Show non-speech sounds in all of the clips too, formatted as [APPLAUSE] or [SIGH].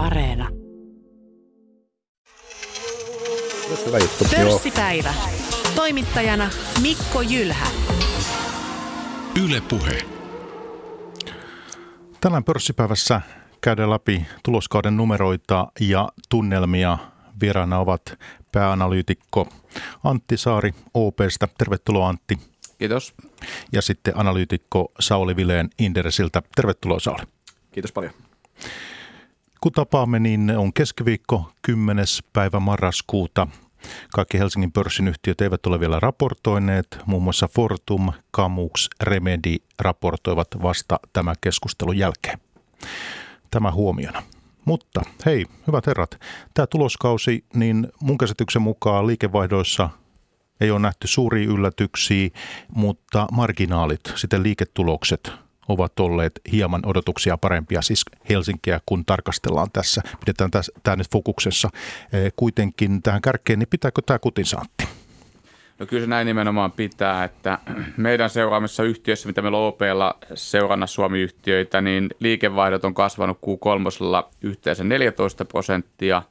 Areena. Hyvä juttu. Pörssipäivä. Toimittajana Mikko Jylhä. Yle Puhe. Tänään pörssipäivässä käydään läpi tuloskauden numeroita ja tunnelmia. Vieraana ovat pääanalyytikko Antti Saari OPstä. Tervetuloa Antti. Kiitos. Ja sitten analyytikko Sauli Vileen Inderesiltä. Tervetuloa Sauli. Kiitos paljon. Kun tapaamme, niin on keskiviikko 10. päivä marraskuuta. Kaikki Helsingin pörssin yhtiöt eivät ole vielä raportoineet. Muun muassa Fortum, Camux, Remedi raportoivat vasta tämän keskustelun jälkeen. Tämä huomiona. Mutta hei, hyvät herrat, tämä tuloskausi, niin mun käsityksen mukaan liikevaihdoissa ei ole nähty suuria yllätyksiä, mutta marginaalit, sitten liiketulokset ovat olleet hieman odotuksia parempia, siis Helsinkiä kun tarkastellaan tässä. Pidetään tämä nyt fokuksessa. Kuitenkin tähän kärkeen, niin pitääkö tämä kutinsaantti? No kyllä se näin nimenomaan pitää, että meidän seuraamissa yhtiöissä, mitä meillä on OPlla seurana Suomi-yhtiöitä, niin liikevaihdot on kasvanut Q3 yhteensä 14 prosenttia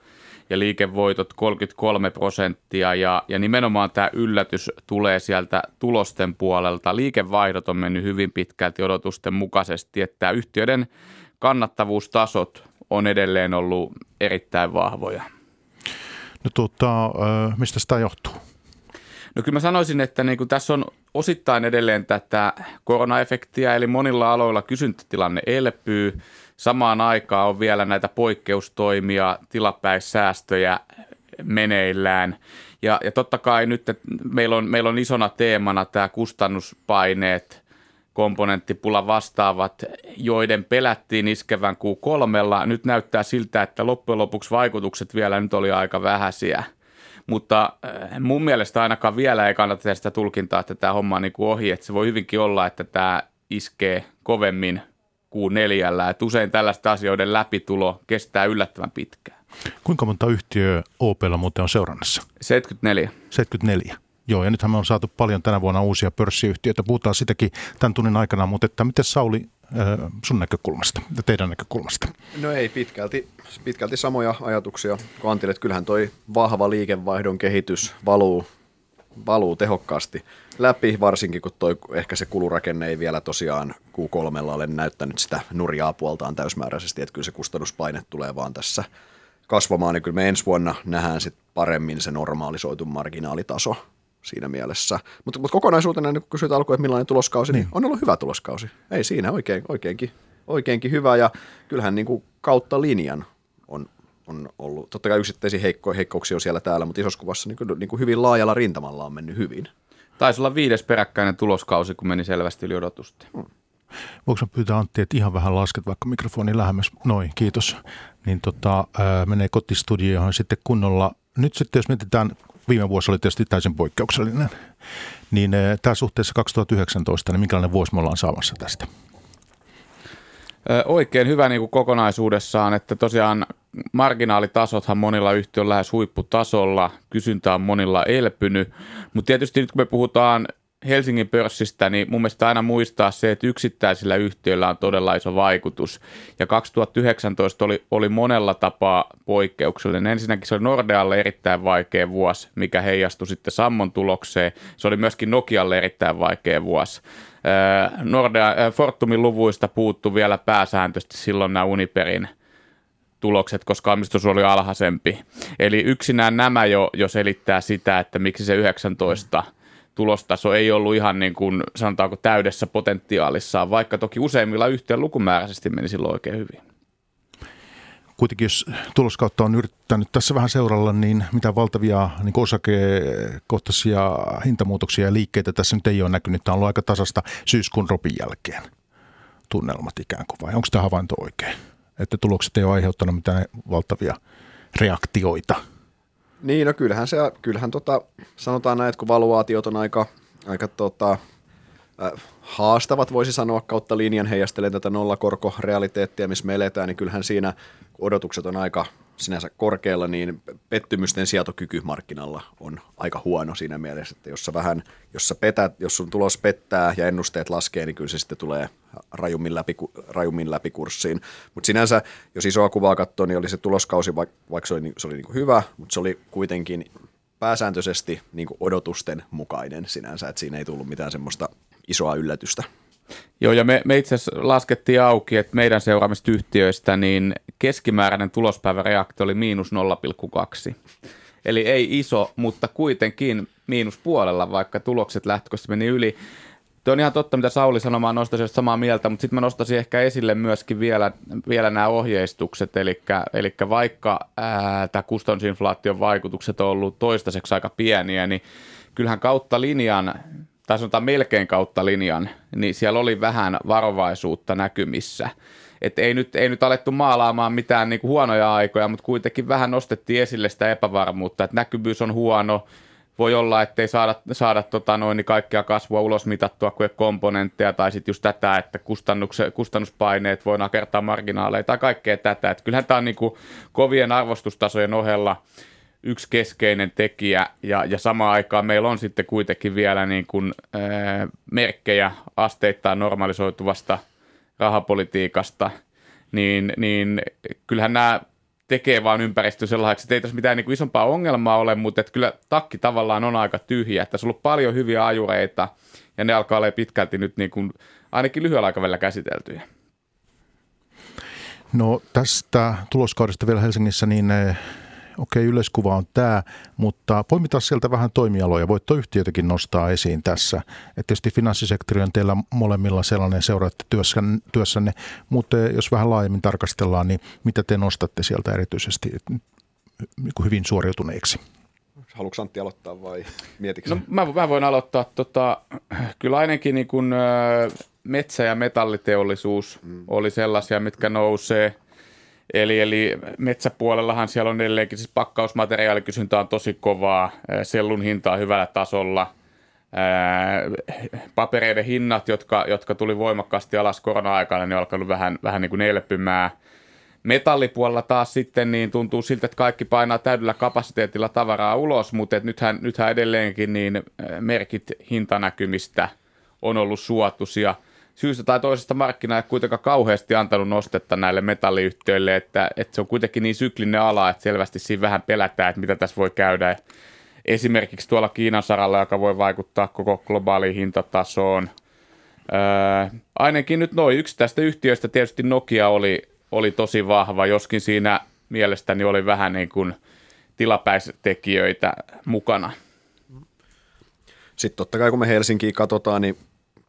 ja liikevoitot 33 prosenttia ja, ja nimenomaan tämä yllätys tulee sieltä tulosten puolelta. Liikevaihdot on mennyt hyvin pitkälti odotusten mukaisesti, että yhtiöiden kannattavuustasot on edelleen ollut erittäin vahvoja. No tuota, mistä sitä johtuu? No kyllä mä sanoisin, että niin kuin tässä on osittain edelleen tätä koronaefektiä, eli monilla aloilla kysyntätilanne elpyy. Samaan aikaan on vielä näitä poikkeustoimia, tilapäissäästöjä meneillään. Ja, ja totta kai nyt että meillä, on, meillä on isona teemana tämä kustannuspaineet, komponenttipula vastaavat, joiden pelättiin iskevän Q3. Nyt näyttää siltä, että loppujen lopuksi vaikutukset vielä nyt oli aika vähäisiä – mutta äh, mun mielestä ainakaan vielä ei kannata tehdä sitä tulkintaa, että tämä homma on niin kuin ohi. Että se voi hyvinkin olla, että tämä iskee kovemmin kuin neljällä. Että usein tällaista asioiden läpitulo kestää yllättävän pitkään. Kuinka monta yhtiöä OPlla muuten on seurannassa? 74. 74. Joo, ja nythän me on saatu paljon tänä vuonna uusia pörssiyhtiöitä. Puhutaan sitäkin tämän tunnin aikana, mutta että miten Sauli sun näkökulmasta ja teidän näkökulmasta? No ei pitkälti, pitkälti samoja ajatuksia kuin Antille, että kyllähän toi vahva liikevaihdon kehitys valuu, valuu tehokkaasti läpi, varsinkin kun toi, ehkä se kulurakenne ei vielä tosiaan Q3 ole näyttänyt sitä nurjaa puoltaan täysmääräisesti, että kyllä se kustannuspaine tulee vaan tässä kasvamaan, niin kyllä me ensi vuonna nähdään sitten paremmin se normaalisoitu marginaalitaso siinä mielessä. Mutta mut kokonaisuutena, niin kun kysyt alkuun, että millainen tuloskausi, niin. niin on ollut hyvä tuloskausi. Ei siinä oikein, oikeinkin, oikeinkin hyvä ja kyllähän niin kuin kautta linjan on, on ollut, totta kai yksittäisiä heikko, heikkouksia on siellä täällä, mutta isossa kuvassa niin kuin, niin kuin hyvin laajalla rintamalla on mennyt hyvin. Taisi olla viides peräkkäinen tuloskausi, kun meni selvästi yli odotusta. Hmm. Voinko pyytää Antti, että ihan vähän lasket vaikka mikrofoni lähemmäs? Noin, kiitos. Niin tota, menee kotistudioon sitten kunnolla. Nyt sitten jos mietitään viime vuosi oli tietysti täysin poikkeuksellinen. Niin tämä suhteessa 2019, niin minkälainen vuosi me ollaan saamassa tästä? Oikein hyvä niin kuin kokonaisuudessaan, että tosiaan marginaalitasothan monilla yhtiöillä lähes huipputasolla, kysyntä on monilla elpynyt, mutta tietysti nyt kun me puhutaan Helsingin pörssistä, niin mun mielestä aina muistaa se, että yksittäisillä yhtiöillä on todella iso vaikutus. Ja 2019 oli, oli monella tapaa poikkeuksellinen. Ensinnäkin se oli Nordealle erittäin vaikea vuosi, mikä heijastui sitten Sammon tulokseen. Se oli myöskin Nokialle erittäin vaikea vuosi. Nordea, Fortumin luvuista puuttu vielä pääsääntöisesti silloin nämä Uniperin tulokset, koska omistus oli alhaisempi. Eli yksinään nämä jo, jo selittää sitä, että miksi se 19 – tulostaso ei ollut ihan niin kuin sanotaanko täydessä potentiaalissaan, vaikka toki useimmilla yhtiön lukumääräisesti meni silloin oikein hyvin. Kuitenkin jos tuloskautta on yrittänyt tässä vähän seuralla, niin mitä valtavia niin osakekohtaisia hintamuutoksia ja liikkeitä tässä nyt ei ole näkynyt. Tämä on ollut aika tasasta syyskuun ropin jälkeen tunnelmat ikään kuin, vai onko tämä havainto oikein? Että tulokset ei ole aiheuttanut mitään valtavia reaktioita – niin, no kyllähän, se, kyllähän tota, sanotaan näin, että kun valuaatiot on aika, aika tota, äh, haastavat, voisi sanoa, kautta linjan heijastelee tätä nollakorkorealiteettia, missä me eletään, niin kyllähän siinä odotukset on aika, sinänsä korkealla, niin pettymysten sietokyky markkinalla on aika huono siinä mielessä, että jos sä vähän, jos sä petät, jos sun tulos pettää ja ennusteet laskee, niin kyllä se sitten tulee rajummin läpi, rajummin läpi kurssiin. Mutta sinänsä, jos isoa kuvaa katsoo, niin oli se tuloskausi, vaikka se oli, se oli niin hyvä, mutta se oli kuitenkin pääsääntöisesti niin odotusten mukainen sinänsä, että siinä ei tullut mitään semmoista isoa yllätystä. Joo, ja me, me itse asiassa laskettiin auki, että meidän seuraamista yhtiöistä niin keskimääräinen tulospäiväreaktio oli miinus 0,2. Eli ei iso, mutta kuitenkin miinus puolella, vaikka tulokset lähtökohtaisesti meni yli. Tuo on ihan totta, mitä Sauli sanoi, mä nostaisin samaa mieltä, mutta sitten mä nostaisin ehkä esille myöskin vielä, vielä nämä ohjeistukset, eli, vaikka tämä kustannusinflaation vaikutukset on ollut toistaiseksi aika pieniä, niin kyllähän kautta linjan tai sanotaan melkein kautta linjan, niin siellä oli vähän varovaisuutta näkymissä. Et ei, nyt, ei nyt alettu maalaamaan mitään niin kuin huonoja aikoja, mutta kuitenkin vähän nostettiin esille sitä epävarmuutta, että näkyvyys on huono, voi olla, että ei saada, saada tota noin, niin kaikkea kasvua ulos mitattua kuin komponentteja, tai sitten just tätä, että kustannuspaineet voi nakertaa marginaaleja tai kaikkea tätä. Et kyllähän tämä on niin kuin kovien arvostustasojen ohella yksi keskeinen tekijä ja, ja samaan aikaan meillä on sitten kuitenkin vielä niin kuin, ää, merkkejä asteittain normalisoituvasta rahapolitiikasta, niin, niin kyllähän nämä tekee vaan ympäristö sellaiseksi, että ei tässä mitään niin kuin isompaa ongelmaa ole, mutta että kyllä takki tavallaan on aika tyhjä. Tässä on ollut paljon hyviä ajureita ja ne alkaa olla pitkälti nyt niin kuin, ainakin lyhyellä aikavälillä käsiteltyjä. No tästä tuloskaudesta vielä Helsingissä, niin okei, yleiskuva on tämä, mutta poimitaan sieltä vähän toimialoja. Voittoyhtiötäkin nostaa esiin tässä. Et tietysti finanssisektori on teillä molemmilla sellainen seuraatte työssänne, mutta jos vähän laajemmin tarkastellaan, niin mitä te nostatte sieltä erityisesti niin hyvin suoriutuneiksi? Haluatko Antti aloittaa vai mietitkö No mä, mä voin aloittaa. Tota, kyllä ainakin niin kun, metsä- ja metalliteollisuus mm. oli sellaisia, mitkä nousee – Eli, eli metsäpuolellahan siellä on edelleenkin siis pakkausmateriaalikysyntä on tosi kovaa, sellun hinta on hyvällä tasolla, papereiden hinnat, jotka, jotka tuli voimakkaasti alas korona-aikana, niin on alkanut vähän, vähän niin kuin elpymään. Metallipuolella taas sitten niin tuntuu siltä, että kaikki painaa täydellä kapasiteetilla tavaraa ulos, mutta et nythän, nythän edelleenkin niin merkit hintanäkymistä on ollut suotuisia – syystä tai toisesta markkina ei kuitenkaan kauheasti antanut nostetta näille metalliyhtiöille, että, että se on kuitenkin niin syklinen ala, että selvästi siinä vähän pelätään, että mitä tässä voi käydä. Esimerkiksi tuolla Kiinan saralla, joka voi vaikuttaa koko globaaliin hintatasoon. Öö, ainakin nyt noin yksittäistä yhtiöistä tietysti Nokia oli, oli tosi vahva, joskin siinä mielestäni oli vähän niin kuin tilapäistekijöitä mukana. Sitten totta kai kun me Helsinkiin katsotaan, niin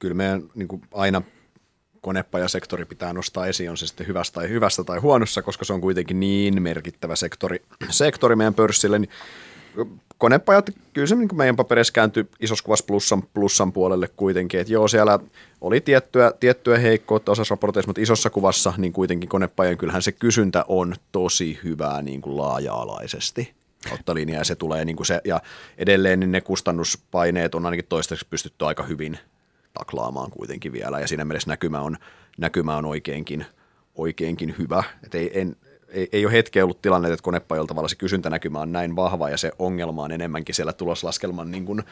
kyllä meidän niin kuin aina konepajasektori pitää nostaa esiin, on se sitten hyvästä tai hyvästä tai huonossa, koska se on kuitenkin niin merkittävä sektori, [CLEARS THROAT] sektori meidän pörssille. Niin konepajat, kyllä se niin meidän paperissa kääntyi isossa kuvassa plussan, plussan puolelle kuitenkin, että joo, siellä oli tiettyä, tiettyä heikkoutta osassa raporteissa, mutta isossa kuvassa niin kuitenkin konepajan kyllähän se kysyntä on tosi hyvää niin kuin laaja-alaisesti kautta linjaa ja se tulee niin kuin se, ja edelleen niin ne kustannuspaineet on ainakin toistaiseksi pystytty aika hyvin taklaamaan kuitenkin vielä ja siinä mielessä näkymä on, näkymä on oikeinkin, oikeinkin hyvä. Et ei, en, ei, ei ole hetkeä ollut tilanne, että konepajoilla tavalla se kysyntänäkymä on näin vahva ja se ongelma on enemmänkin siellä tuloslaskelman niin kuin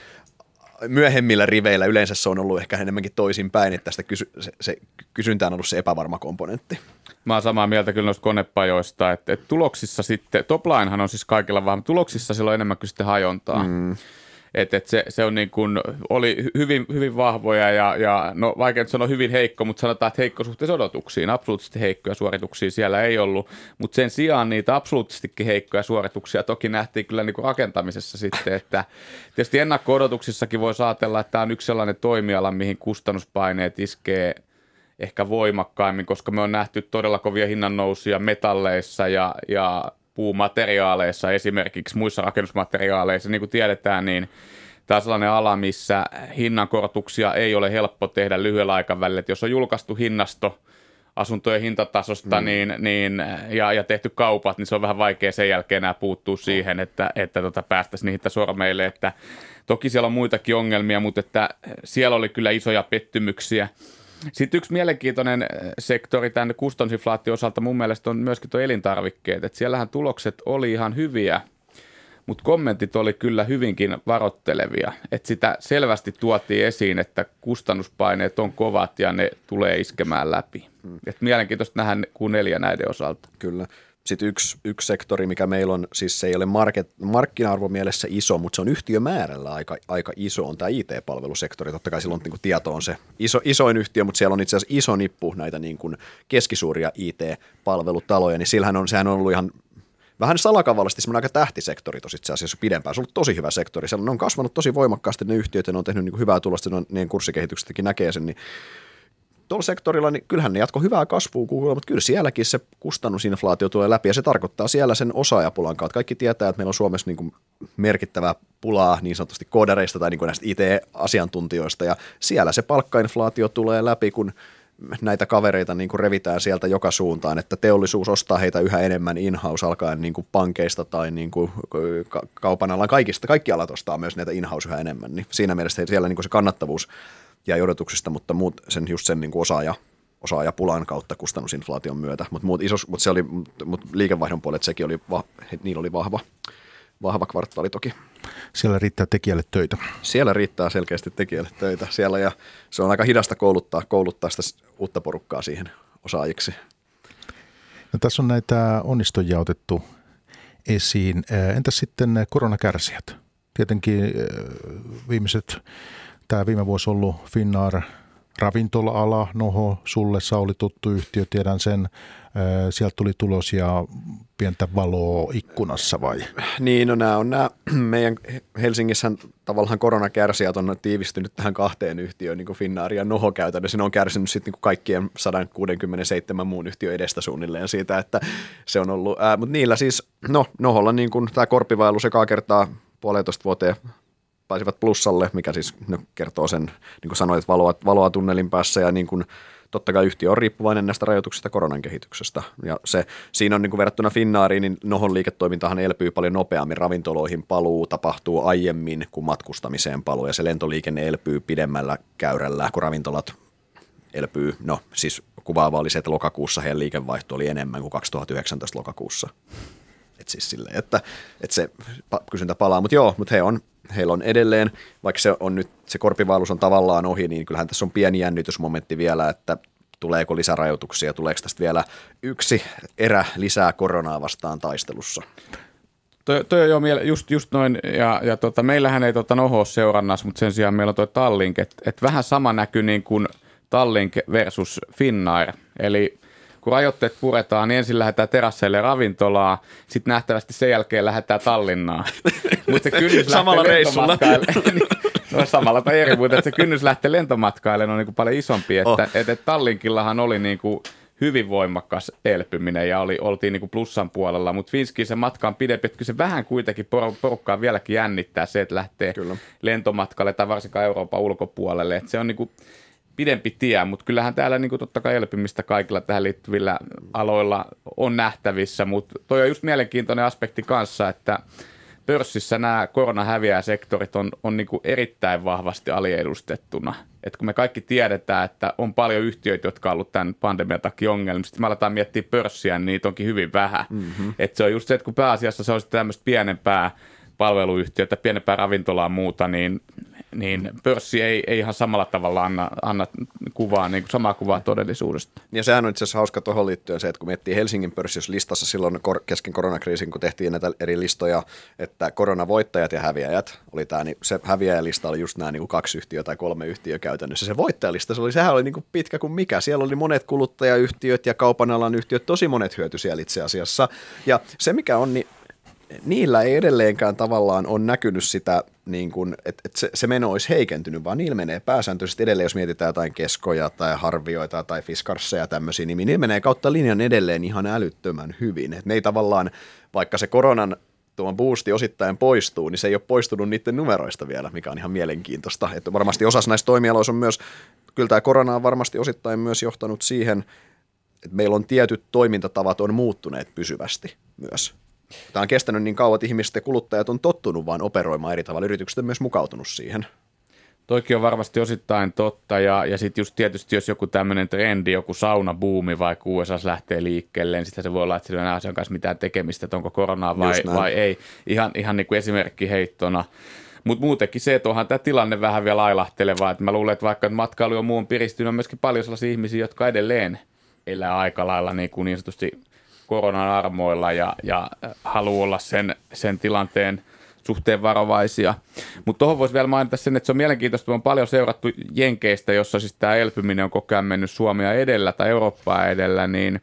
myöhemmillä riveillä. Yleensä se on ollut ehkä enemmänkin toisinpäin, että tästä kysy, se, se kysyntä on ollut se epävarma komponentti. Mä oon samaa mieltä kyllä noista konepajoista, että, että tuloksissa sitten, toplinehan on siis kaikilla vaan, tuloksissa sillä on enemmän kuin sitten hajontaa. Mm. Et, et se, se on niin kuin, oli hyvin, hyvin vahvoja ja, ja no vaikea nyt sanoa hyvin heikko, mutta sanotaan, että heikko suhteessa odotuksiin. Absoluuttisesti heikkoja suorituksia siellä ei ollut, mutta sen sijaan niitä absoluuttisestikin heikkoja suorituksia toki nähtiin kyllä niin kuin rakentamisessa sitten, että tietysti ennakko-odotuksissakin voi ajatella, että tämä on yksi sellainen toimiala, mihin kustannuspaineet iskee ehkä voimakkaimmin, koska me on nähty todella kovia hinnannousuja metalleissa ja, ja puumateriaaleissa, esimerkiksi muissa rakennusmateriaaleissa, niin kuin tiedetään, niin tämä on sellainen ala, missä hinnankorotuksia ei ole helppo tehdä lyhyellä aikavälillä. Että jos on julkaistu hinnasto asuntojen hintatasosta mm. niin, niin, ja, ja tehty kaupat, niin se on vähän vaikea sen jälkeen enää puuttua siihen, että, että tota, päästäisiin niitä sormeille. Että toki siellä on muitakin ongelmia, mutta että siellä oli kyllä isoja pettymyksiä. Sitten yksi mielenkiintoinen äh, sektori tämän kustannusinflaation osalta mun mielestä on myöskin tuo elintarvikkeet. Et siellähän tulokset oli ihan hyviä, mutta kommentit oli kyllä hyvinkin varoittelevia. Et sitä selvästi tuotiin esiin, että kustannuspaineet on kovat ja ne tulee iskemään läpi. Et mielenkiintoista nähdä kuin neljä näiden osalta. Kyllä. Sitten yksi, yksi sektori, mikä meillä on, siis se ei ole market, markkina-arvo mielessä iso, mutta se on yhtiömäärällä aika, aika iso, on tämä IT-palvelusektori. Totta kai silloin niin kuin tieto on se iso, isoin yhtiö, mutta siellä on itse asiassa iso nippu näitä niin kuin keskisuuria IT-palvelutaloja, niin sillähän on, sehän on ollut ihan vähän salakavallisesti semmoinen aika tähtisektori tosi itse asiassa pidempään. Se on ollut tosi hyvä sektori. Siellä ne on kasvanut tosi voimakkaasti ne yhtiöt ja ne on tehnyt niin hyvää tulosta, ne on, niin kurssikehityksestäkin näkee sen, niin tuolla sektorilla, niin kyllähän ne jatko hyvää kasvua Google, mutta kyllä sielläkin se kustannusinflaatio tulee läpi ja se tarkoittaa siellä sen osaajapulan kautta. Kaikki tietää, että meillä on Suomessa niin kuin merkittävää pulaa niin sanotusti koodareista tai niin kuin näistä IT-asiantuntijoista ja siellä se palkkainflaatio tulee läpi, kun näitä kavereita niin kuin revitään sieltä joka suuntaan, että teollisuus ostaa heitä yhä enemmän in-house alkaen niin kuin pankeista tai niin kuin kaupan alan kaikista, kaikki alat ostaa myös näitä in-house yhä enemmän, niin siinä mielessä siellä niin kuin se kannattavuus jäi odotuksista, mutta muut sen, just sen niin kuin osaaja, osaajapulan kautta kustannusinflaation myötä. Mutta muut isos, mutta se oli, mut liikevaihdon puolet sekin oli, va, niillä oli vahva, vahva kvartaali toki. Siellä riittää tekijälle töitä. Siellä riittää selkeästi tekijälle töitä siellä ja se on aika hidasta kouluttaa, kouluttaa sitä uutta porukkaa siihen osaajiksi. No, tässä on näitä onnistojia otettu esiin. Entäs sitten koronakärsijät? Tietenkin viimeiset Tämä viime vuosi ollut Finnair ravintola-ala, Noho, sulle Sauli tuttu yhtiö, tiedän sen. Sieltä tuli tulos ja pientä valoa ikkunassa vai? Niin, no nämä on nämä [CLEARS THROAT] meidän Helsingissä tavallaan koronakärsijät on tiivistynyt tähän kahteen yhtiöön, niin kuin Finnair ja Noho käytännössä. Ne on kärsinyt sitten niin kaikkien 167 muun yhtiön edestä suunnilleen siitä, että se on ollut, ää, mutta niillä siis, no Noholla niin kuin tämä korppivailu sekaa kertaa puolentoista vuoteen pääsivät plussalle, mikä siis no, kertoo sen, niin kuin sanoit, valoa, valoa tunnelin päässä ja niin kuin, totta kai yhtiö on riippuvainen näistä rajoituksista koronan kehityksestä. Ja se, siinä on niin kuin verrattuna Finnaariin, niin Nohon liiketoimintahan elpyy paljon nopeammin. Ravintoloihin paluu tapahtuu aiemmin kuin matkustamiseen paluu ja se lentoliikenne elpyy pidemmällä käyrällä, kun ravintolat elpyy. No siis kuvaava oli se, että lokakuussa heidän liikevaihto oli enemmän kuin 2019 lokakuussa. Et siis sille, että, että se kysyntä palaa, mutta joo, mutta he on heillä on edelleen, vaikka se on nyt, se korpivaellus on tavallaan ohi, niin kyllähän tässä on pieni jännitysmomentti vielä, että tuleeko lisärajoituksia, tuleeko tästä vielä yksi erä lisää koronaa vastaan taistelussa. Toi, toi on jo miele- just, just noin, ja, ja tota, meillähän ei tota noho seurannassa, mutta sen sijaan meillä on toi Tallink, että et vähän sama näkyy niin kuin Tallink versus Finnair, eli kun rajoitteet puretaan, niin ensin lähdetään terasseille ravintolaa, sitten nähtävästi sen jälkeen lähdetään Tallinnaan. [LAUGHS] Mutta se kynnys Samalla reissulla. [LAUGHS] Niin, no samalla tai eri, mutta se kynnys lähtee lentomatkaille on niin kuin paljon isompi. Että, oh. että, että Tallinkillahan oli niin kuin hyvin voimakas elpyminen ja oli, oltiin niin kuin plussan puolella, mutta Finski se matka on pidempi, että se vähän kuitenkin por, porukkaa vieläkin jännittää se, että lähtee Kyllä. lentomatkalle tai varsinkaan Euroopan ulkopuolelle. Että se on niin kuin, pidempi tie, mutta kyllähän täällä niin kuin totta kai elpymistä kaikilla tähän liittyvillä aloilla on nähtävissä, mutta toi on just mielenkiintoinen aspekti kanssa, että pörssissä nämä koronahäviäjäsektorit on, on niin kuin erittäin vahvasti aliedustettuna. Et kun me kaikki tiedetään, että on paljon yhtiöitä, jotka on ollut tämän pandemian takia ongelmista, sitten me aletaan miettiä pörssiä, niin niitä onkin hyvin vähän. Mm-hmm. Et se on just se, että kun pääasiassa se on tämmöistä pienempää palveluyhtiötä, pienempää ravintolaa ja muuta, niin niin pörssi ei, ei ihan samalla tavalla anna, anna kuvaa, niin kuin samaa kuvaa todellisuudesta. Ja sehän on itse asiassa hauska tuohon liittyen se, että kun miettii Helsingin pörssissä listassa silloin kesken koronakriisin, kun tehtiin näitä eri listoja, että koronavoittajat ja häviäjät oli tämä, niin se häviäjälista oli just nämä niin kuin kaksi yhtiöä tai kolme yhtiöä käytännössä. Se voittajalista, se oli, sehän oli niin kuin pitkä kuin mikä. Siellä oli monet kuluttajayhtiöt ja kaupan alan yhtiöt, tosi monet hyöty siellä itse asiassa. Ja se mikä on, niin niillä ei edelleenkään tavallaan ole näkynyt sitä, niin kuin, että, että se, se meno olisi heikentynyt, vaan niillä menee pääsääntöisesti edelleen, jos mietitään jotain keskoja tai harvioita tai fiskarsseja tämmöisiä, niin niillä menee kautta linjan edelleen ihan älyttömän hyvin. Et ne ei tavallaan, vaikka se koronan tuon boosti osittain poistuu, niin se ei ole poistunut niiden numeroista vielä, mikä on ihan mielenkiintoista. Että varmasti osassa näistä toimialoissa on myös, kyllä tämä korona on varmasti osittain myös johtanut siihen, että meillä on tietyt toimintatavat on muuttuneet pysyvästi myös. Tämä on kestänyt niin kauan, että ihmiset ja kuluttajat on tottunut vaan operoimaan eri tavalla. Yritykset on myös mukautunut siihen. Toikin on varmasti osittain totta ja, ja sitten just tietysti jos joku tämmöinen trendi, joku saunabuumi vaikka USA lähtee liikkeelle, niin sitten se voi olla, että sillä on asian kanssa mitään tekemistä, että onko koronaa vai, vai ei. Ihan, ihan niin kuin esimerkki heittona. Mutta muutenkin se, että onhan tämä tilanne vähän vielä ailahteleva. Että mä luulen, että vaikka matkailu on muun piristynyt, on myöskin paljon sellaisia ihmisiä, jotka edelleen elää aika lailla niin, kuin niin sanotusti koronan armoilla ja, ja haluaa olla sen, sen tilanteen suhteen varovaisia. Mutta tuohon voisi vielä mainita sen, että se on mielenkiintoista, on paljon seurattu Jenkeistä, jossa siis tämä elpyminen on koko ajan mennyt Suomia edellä tai Eurooppaa edellä, niin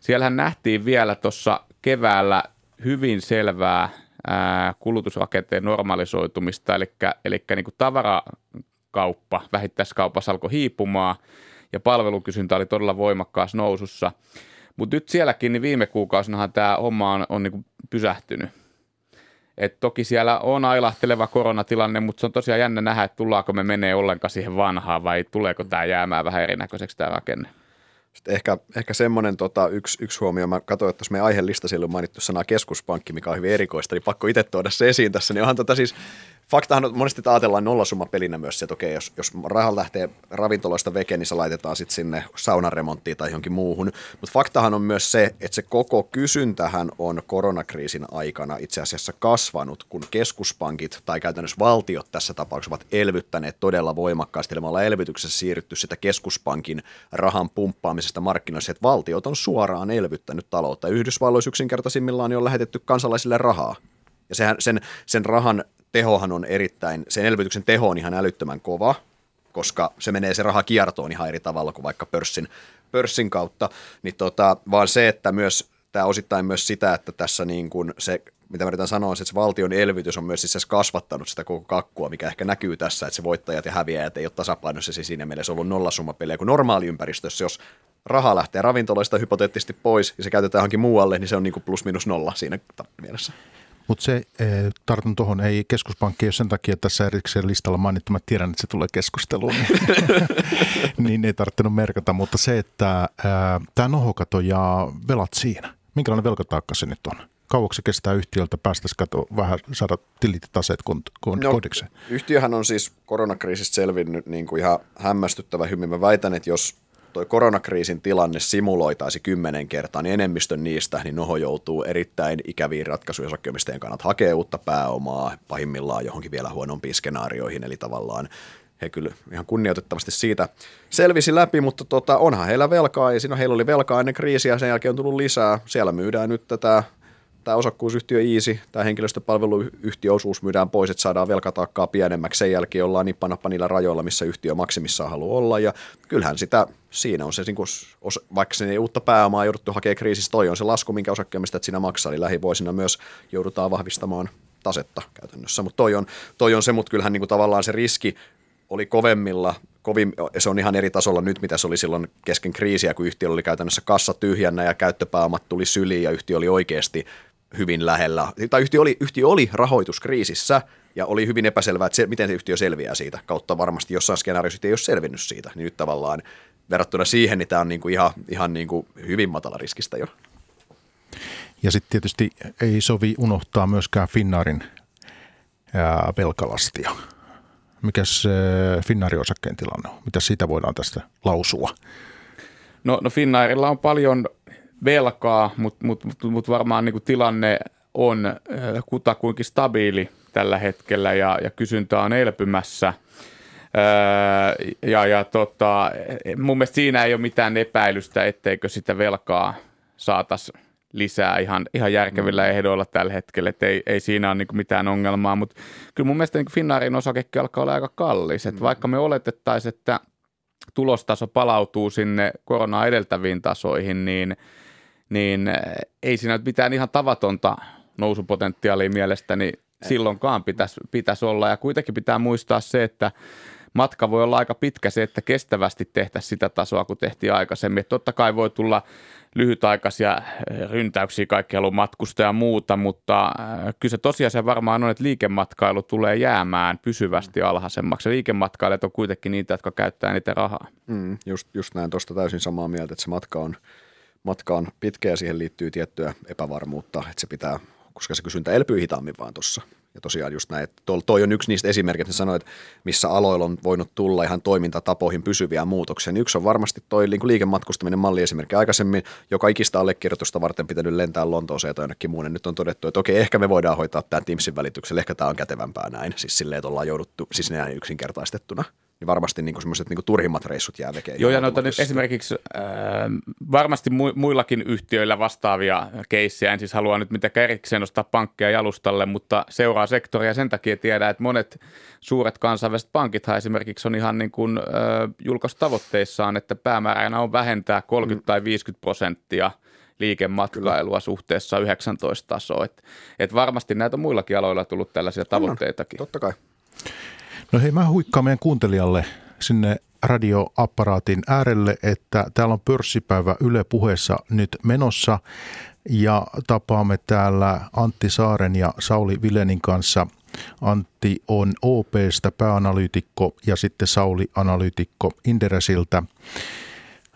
siellähän nähtiin vielä tuossa keväällä hyvin selvää ää, kulutusrakenteen normalisoitumista, eli, eli niin kuin tavarakauppa, vähittäiskaupassa alkoi hiipumaan ja palvelukysyntä oli todella voimakkaassa nousussa. Mutta nyt sielläkin niin viime kuukausinahan tämä homma on, on niin pysähtynyt. Et toki siellä on ailahteleva koronatilanne, mutta se on tosiaan jännä nähdä, että tullaanko me menee ollenkaan siihen vanhaan vai tuleeko tämä jäämään vähän erinäköiseksi tämä rakenne. Sitten ehkä, ehkä semmoinen tota, yksi, yksi huomio, mä katsoin, että tuossa meidän aihelista siellä on mainittu sana keskuspankki, mikä on hyvin erikoista, niin pakko itse tuoda se esiin tässä, niin onhan tota siis faktahan on, monesti ajatellaan nollasumma pelinä myös se, että okei, jos, jos raha lähtee ravintoloista veke, niin se laitetaan sitten sinne saunaremonttiin tai johonkin muuhun. Mutta faktahan on myös se, että se koko kysyntähän on koronakriisin aikana itse asiassa kasvanut, kun keskuspankit tai käytännössä valtiot tässä tapauksessa ovat elvyttäneet todella voimakkaasti. Eli me ollaan elvytyksessä siirrytty sitä keskuspankin rahan pumppaamisesta markkinoissa, että valtiot on suoraan elvyttänyt taloutta. Yhdysvalloissa yksinkertaisimmillaan on lähetetty kansalaisille rahaa. Ja sehän, sen, sen rahan tehohan on erittäin, sen elvytyksen teho on ihan älyttömän kova, koska se menee se raha kiertoon ihan eri tavalla kuin vaikka pörssin, pörssin kautta, niin tota, vaan se, että myös tämä osittain myös sitä, että tässä niin kuin se, mitä mä yritän sanoa, että se valtion elvytys on myös siis kasvattanut sitä koko kakkua, mikä ehkä näkyy tässä, että se voittajat ja häviäjät ei ole tasapainossa. Siis siinä mielessä ollut nollasummapeliä kuin normaaliympäristössä, jos raha lähtee ravintoloista hypoteettisesti pois ja se käytetään johonkin muualle, niin se on niin kuin plus minus nolla siinä mielessä. Mutta se, e, tartun tuohon, ei keskuspankki ole sen takia että tässä erikseen listalla mainittu, mä tiedän, että se tulee keskusteluun, niin, [LAUGHS] niin ei tarvinnut merkata, mutta se, että tämä nohokato ja velat siinä, minkälainen velkataakka se nyt on? Kauaksi se kestää yhtiöltä, päästäisiin kato vähän saada tilit taseet no, kodikseen? Yhtiöhän on siis koronakriisistä selvinnyt niin kuin ihan hämmästyttävä hyvin. Mä väitän, että jos toi koronakriisin tilanne simuloitaisi kymmenen kertaa, niin enemmistön niistä, niin noho joutuu erittäin ikäviin ratkaisuja osakkeenomistajien kannat hakea uutta pääomaa, pahimmillaan johonkin vielä huonompiin skenaarioihin, eli tavallaan he kyllä ihan kunnioitettavasti siitä selvisi läpi, mutta tota, onhan heillä velkaa, ja siinä heillä oli velkaa ennen kriisiä, sen jälkeen on tullut lisää. Siellä myydään nyt tätä tämä osakkuusyhtiö Easy, tämä henkilöstöpalveluyhtiöosuus myydään pois, että saadaan velkataakkaa pienemmäksi. Sen jälkeen ollaan nippanappa niillä rajoilla, missä yhtiö maksimissaan haluaa olla. Ja kyllähän sitä, siinä on se, niin kuin, vaikka se ei uutta pääomaa jouduttu hakemaan kriisistä, toi on se lasku, minkä osakkeenomistaja siinä maksaa. Eli lähivuosina myös joudutaan vahvistamaan tasetta käytännössä. Mutta toi on, toi on se, mutta kyllähän niin kuin tavallaan se riski oli kovemmilla, kovin, se on ihan eri tasolla nyt, mitä se oli silloin kesken kriisiä, kun yhtiö oli käytännössä kassa tyhjänä ja käyttöpääomat tuli syliin ja yhtiö oli oikeasti hyvin lähellä, tai yhtiö oli, yhtiö oli rahoituskriisissä ja oli hyvin epäselvää, että se, miten se yhtiö selviää siitä. Kautta varmasti jossain skenaariossa ei ole selvinnyt siitä, niin nyt tavallaan verrattuna siihen, niin tämä on niin kuin ihan, ihan niin kuin hyvin matala riskistä jo. Ja sitten tietysti ei sovi unohtaa myöskään Finnaarin velkalastia. Mikäs Finnaarin osakkeen tilanne on? Mitä siitä voidaan tästä lausua? No, no Finnairilla on paljon velkaa, mutta mut, mut, mut varmaan niin kuin tilanne on äh, kutakuinkin stabiili tällä hetkellä ja, ja kysyntä on elpymässä. Äh, ja, ja tota, mun mielestä siinä ei ole mitään epäilystä, etteikö sitä velkaa saataisiin lisää ihan, ihan järkevillä mm. ehdoilla tällä hetkellä, että ei, ei siinä ole niin mitään ongelmaa, mutta kyllä mun mielestä niin Finnaarin osakekin alkaa olla aika kallis, että mm. vaikka me oletettaisiin, että tulostaso palautuu sinne koronaa edeltäviin tasoihin, niin – niin eh, ei siinä mitään ihan tavatonta nousupotentiaalia mielestäni silloinkaan pitäisi, pitäisi olla. Ja kuitenkin pitää muistaa se, että matka voi olla aika pitkä se, että kestävästi tehtäisiin sitä tasoa, kun tehtiin aikaisemmin. Että totta kai voi tulla lyhytaikaisia eh, ryntäyksiä, kaikki haluaa matkustaa ja muuta, mutta eh, kyllä se tosiasia varmaan on, että liikematkailu tulee jäämään pysyvästi alhaisemmaksi. Ja liikematkailijat on kuitenkin niitä, jotka käyttää niitä rahaa. Mm, just, just näin, tuosta täysin samaa mieltä, että se matka on – matka on pitkä ja siihen liittyy tiettyä epävarmuutta, että se pitää, koska se kysyntä elpyy hitaammin vaan tuossa Ja tosiaan just näin, että toi on yksi niistä esimerkiksi, sanoit, missä aloilla on voinut tulla ihan toimintatapoihin pysyviä muutoksia. Niin yksi on varmasti toi niin liikematkustaminen malli esimerkki. Aikaisemmin joka ikistä allekirjoitusta varten pitänyt lentää Lontooseen tai jonnekin muun. Nyt on todettu, että okei, ehkä me voidaan hoitaa tämä Teamsin välityksellä, ehkä tämä on kätevämpää näin. Siis silleen, että ollaan jouduttu, siis näin yksinkertaistettuna niin varmasti niin semmoiset niin turhimmat reissut jää tekemään. Joo, ja noita nyt esimerkiksi äh, varmasti mu- muillakin yhtiöillä vastaavia keissejä. En siis halua nyt mitenkään erikseen nostaa pankkeja jalustalle, mutta seuraa sektoria sen takia tiedä, että monet suuret kansainväliset pankithan esimerkiksi on ihan niin kuin, äh, julkaistavoitteissaan, että päämääränä on vähentää 30 mm. tai 50 prosenttia liikematkailua Kyllä. suhteessa 19 tasoa. Et, et varmasti näitä on muillakin aloilla tullut tällaisia tavoitteitakin. totta kai. No hei, mä huikkaan meidän kuuntelijalle sinne radioapparaatin äärelle, että täällä on pörssipäivä Yle puheessa nyt menossa ja tapaamme täällä Antti Saaren ja Sauli Vilenin kanssa. Antti on OPstä pääanalyytikko ja sitten Sauli analyytikko Inderesiltä.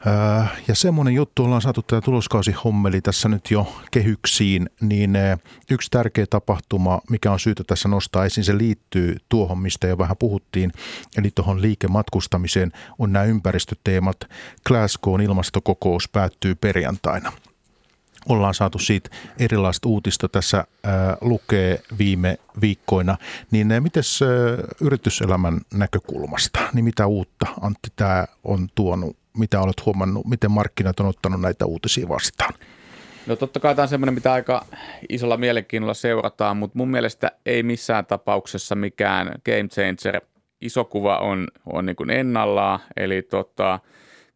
Äh, ja semmoinen juttu ollaan saatu tämä tuloskausihommeli tässä nyt jo kehyksiin, niin äh, yksi tärkeä tapahtuma, mikä on syytä tässä nostaa esiin, se liittyy tuohon, mistä jo vähän puhuttiin, eli tuohon liikematkustamiseen on nämä ympäristöteemat. Glasgown ilmastokokous päättyy perjantaina ollaan saatu siitä erilaista uutista tässä ää, lukee viime viikkoina. Niin miten yrityselämän näkökulmasta, niin mitä uutta Antti tämä on tuonut mitä olet huomannut, miten markkinat on ottanut näitä uutisia vastaan? No totta kai tämä on semmoinen, mitä aika isolla mielenkiinnolla seurataan, mutta mun mielestä ei missään tapauksessa mikään game changer. Iso kuva on, on niin kuin ennallaan, eli tota,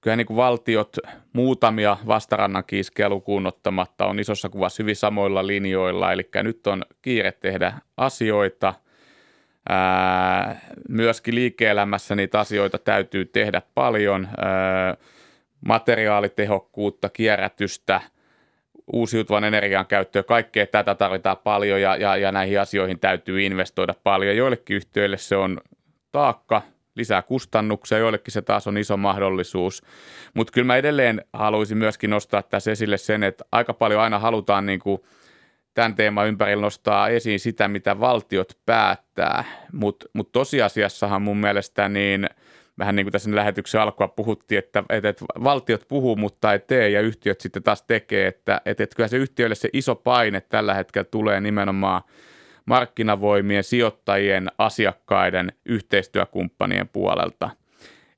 kyllä niin valtiot muutamia vastarannan kiiskejä lukuun ottamatta on isossa kuvassa hyvin samoilla linjoilla, eli nyt on kiire tehdä asioita – Ää, myöskin liike-elämässä niitä asioita täytyy tehdä paljon. Ää, materiaalitehokkuutta, kierrätystä, uusiutuvan energian käyttöä, kaikkea tätä tarvitaan paljon ja, ja, ja näihin asioihin täytyy investoida paljon. Joillekin yhtiöille se on taakka, lisää kustannuksia, joillekin se taas on iso mahdollisuus. Mutta kyllä mä edelleen haluaisin myöskin nostaa tässä esille sen, että aika paljon aina halutaan niin kuin – tämän teeman ympärillä nostaa esiin sitä, mitä valtiot päättää, mutta mut tosiasiassahan mun mielestä niin vähän niin kuin tässä lähetyksen alkua puhuttiin, että, että, että valtiot puhuu, mutta ei tee ja yhtiöt sitten taas tekee, että, että, että kyllä se yhtiöille se iso paine tällä hetkellä tulee nimenomaan markkinavoimien, sijoittajien, asiakkaiden, yhteistyökumppanien puolelta –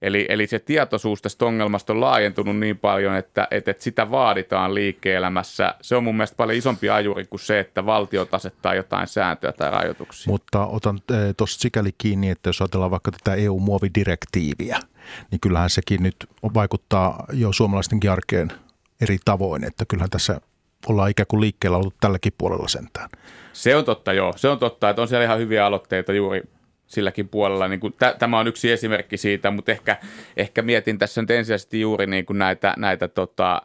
Eli, eli se tietoisuus tästä ongelmasta on laajentunut niin paljon, että, että, että sitä vaaditaan liike-elämässä. Se on mun mielestä paljon isompi ajuri kuin se, että valtiot asettaa jotain sääntöjä tai rajoituksia. Mutta otan eh, tuossa sikäli kiinni, että jos ajatellaan vaikka tätä EU-muovidirektiiviä, niin kyllähän sekin nyt vaikuttaa jo suomalaistenkin arkeen eri tavoin, että kyllähän tässä ollaan ikään kuin liikkeellä ollut tälläkin puolella sentään. Se on totta, joo. Se on totta, että on siellä ihan hyviä aloitteita juuri silläkin puolella. Niin kuin, t- tämä on yksi esimerkki siitä, mutta ehkä, ehkä mietin tässä nyt ensisijaisesti juuri niin kuin näitä, näitä tota,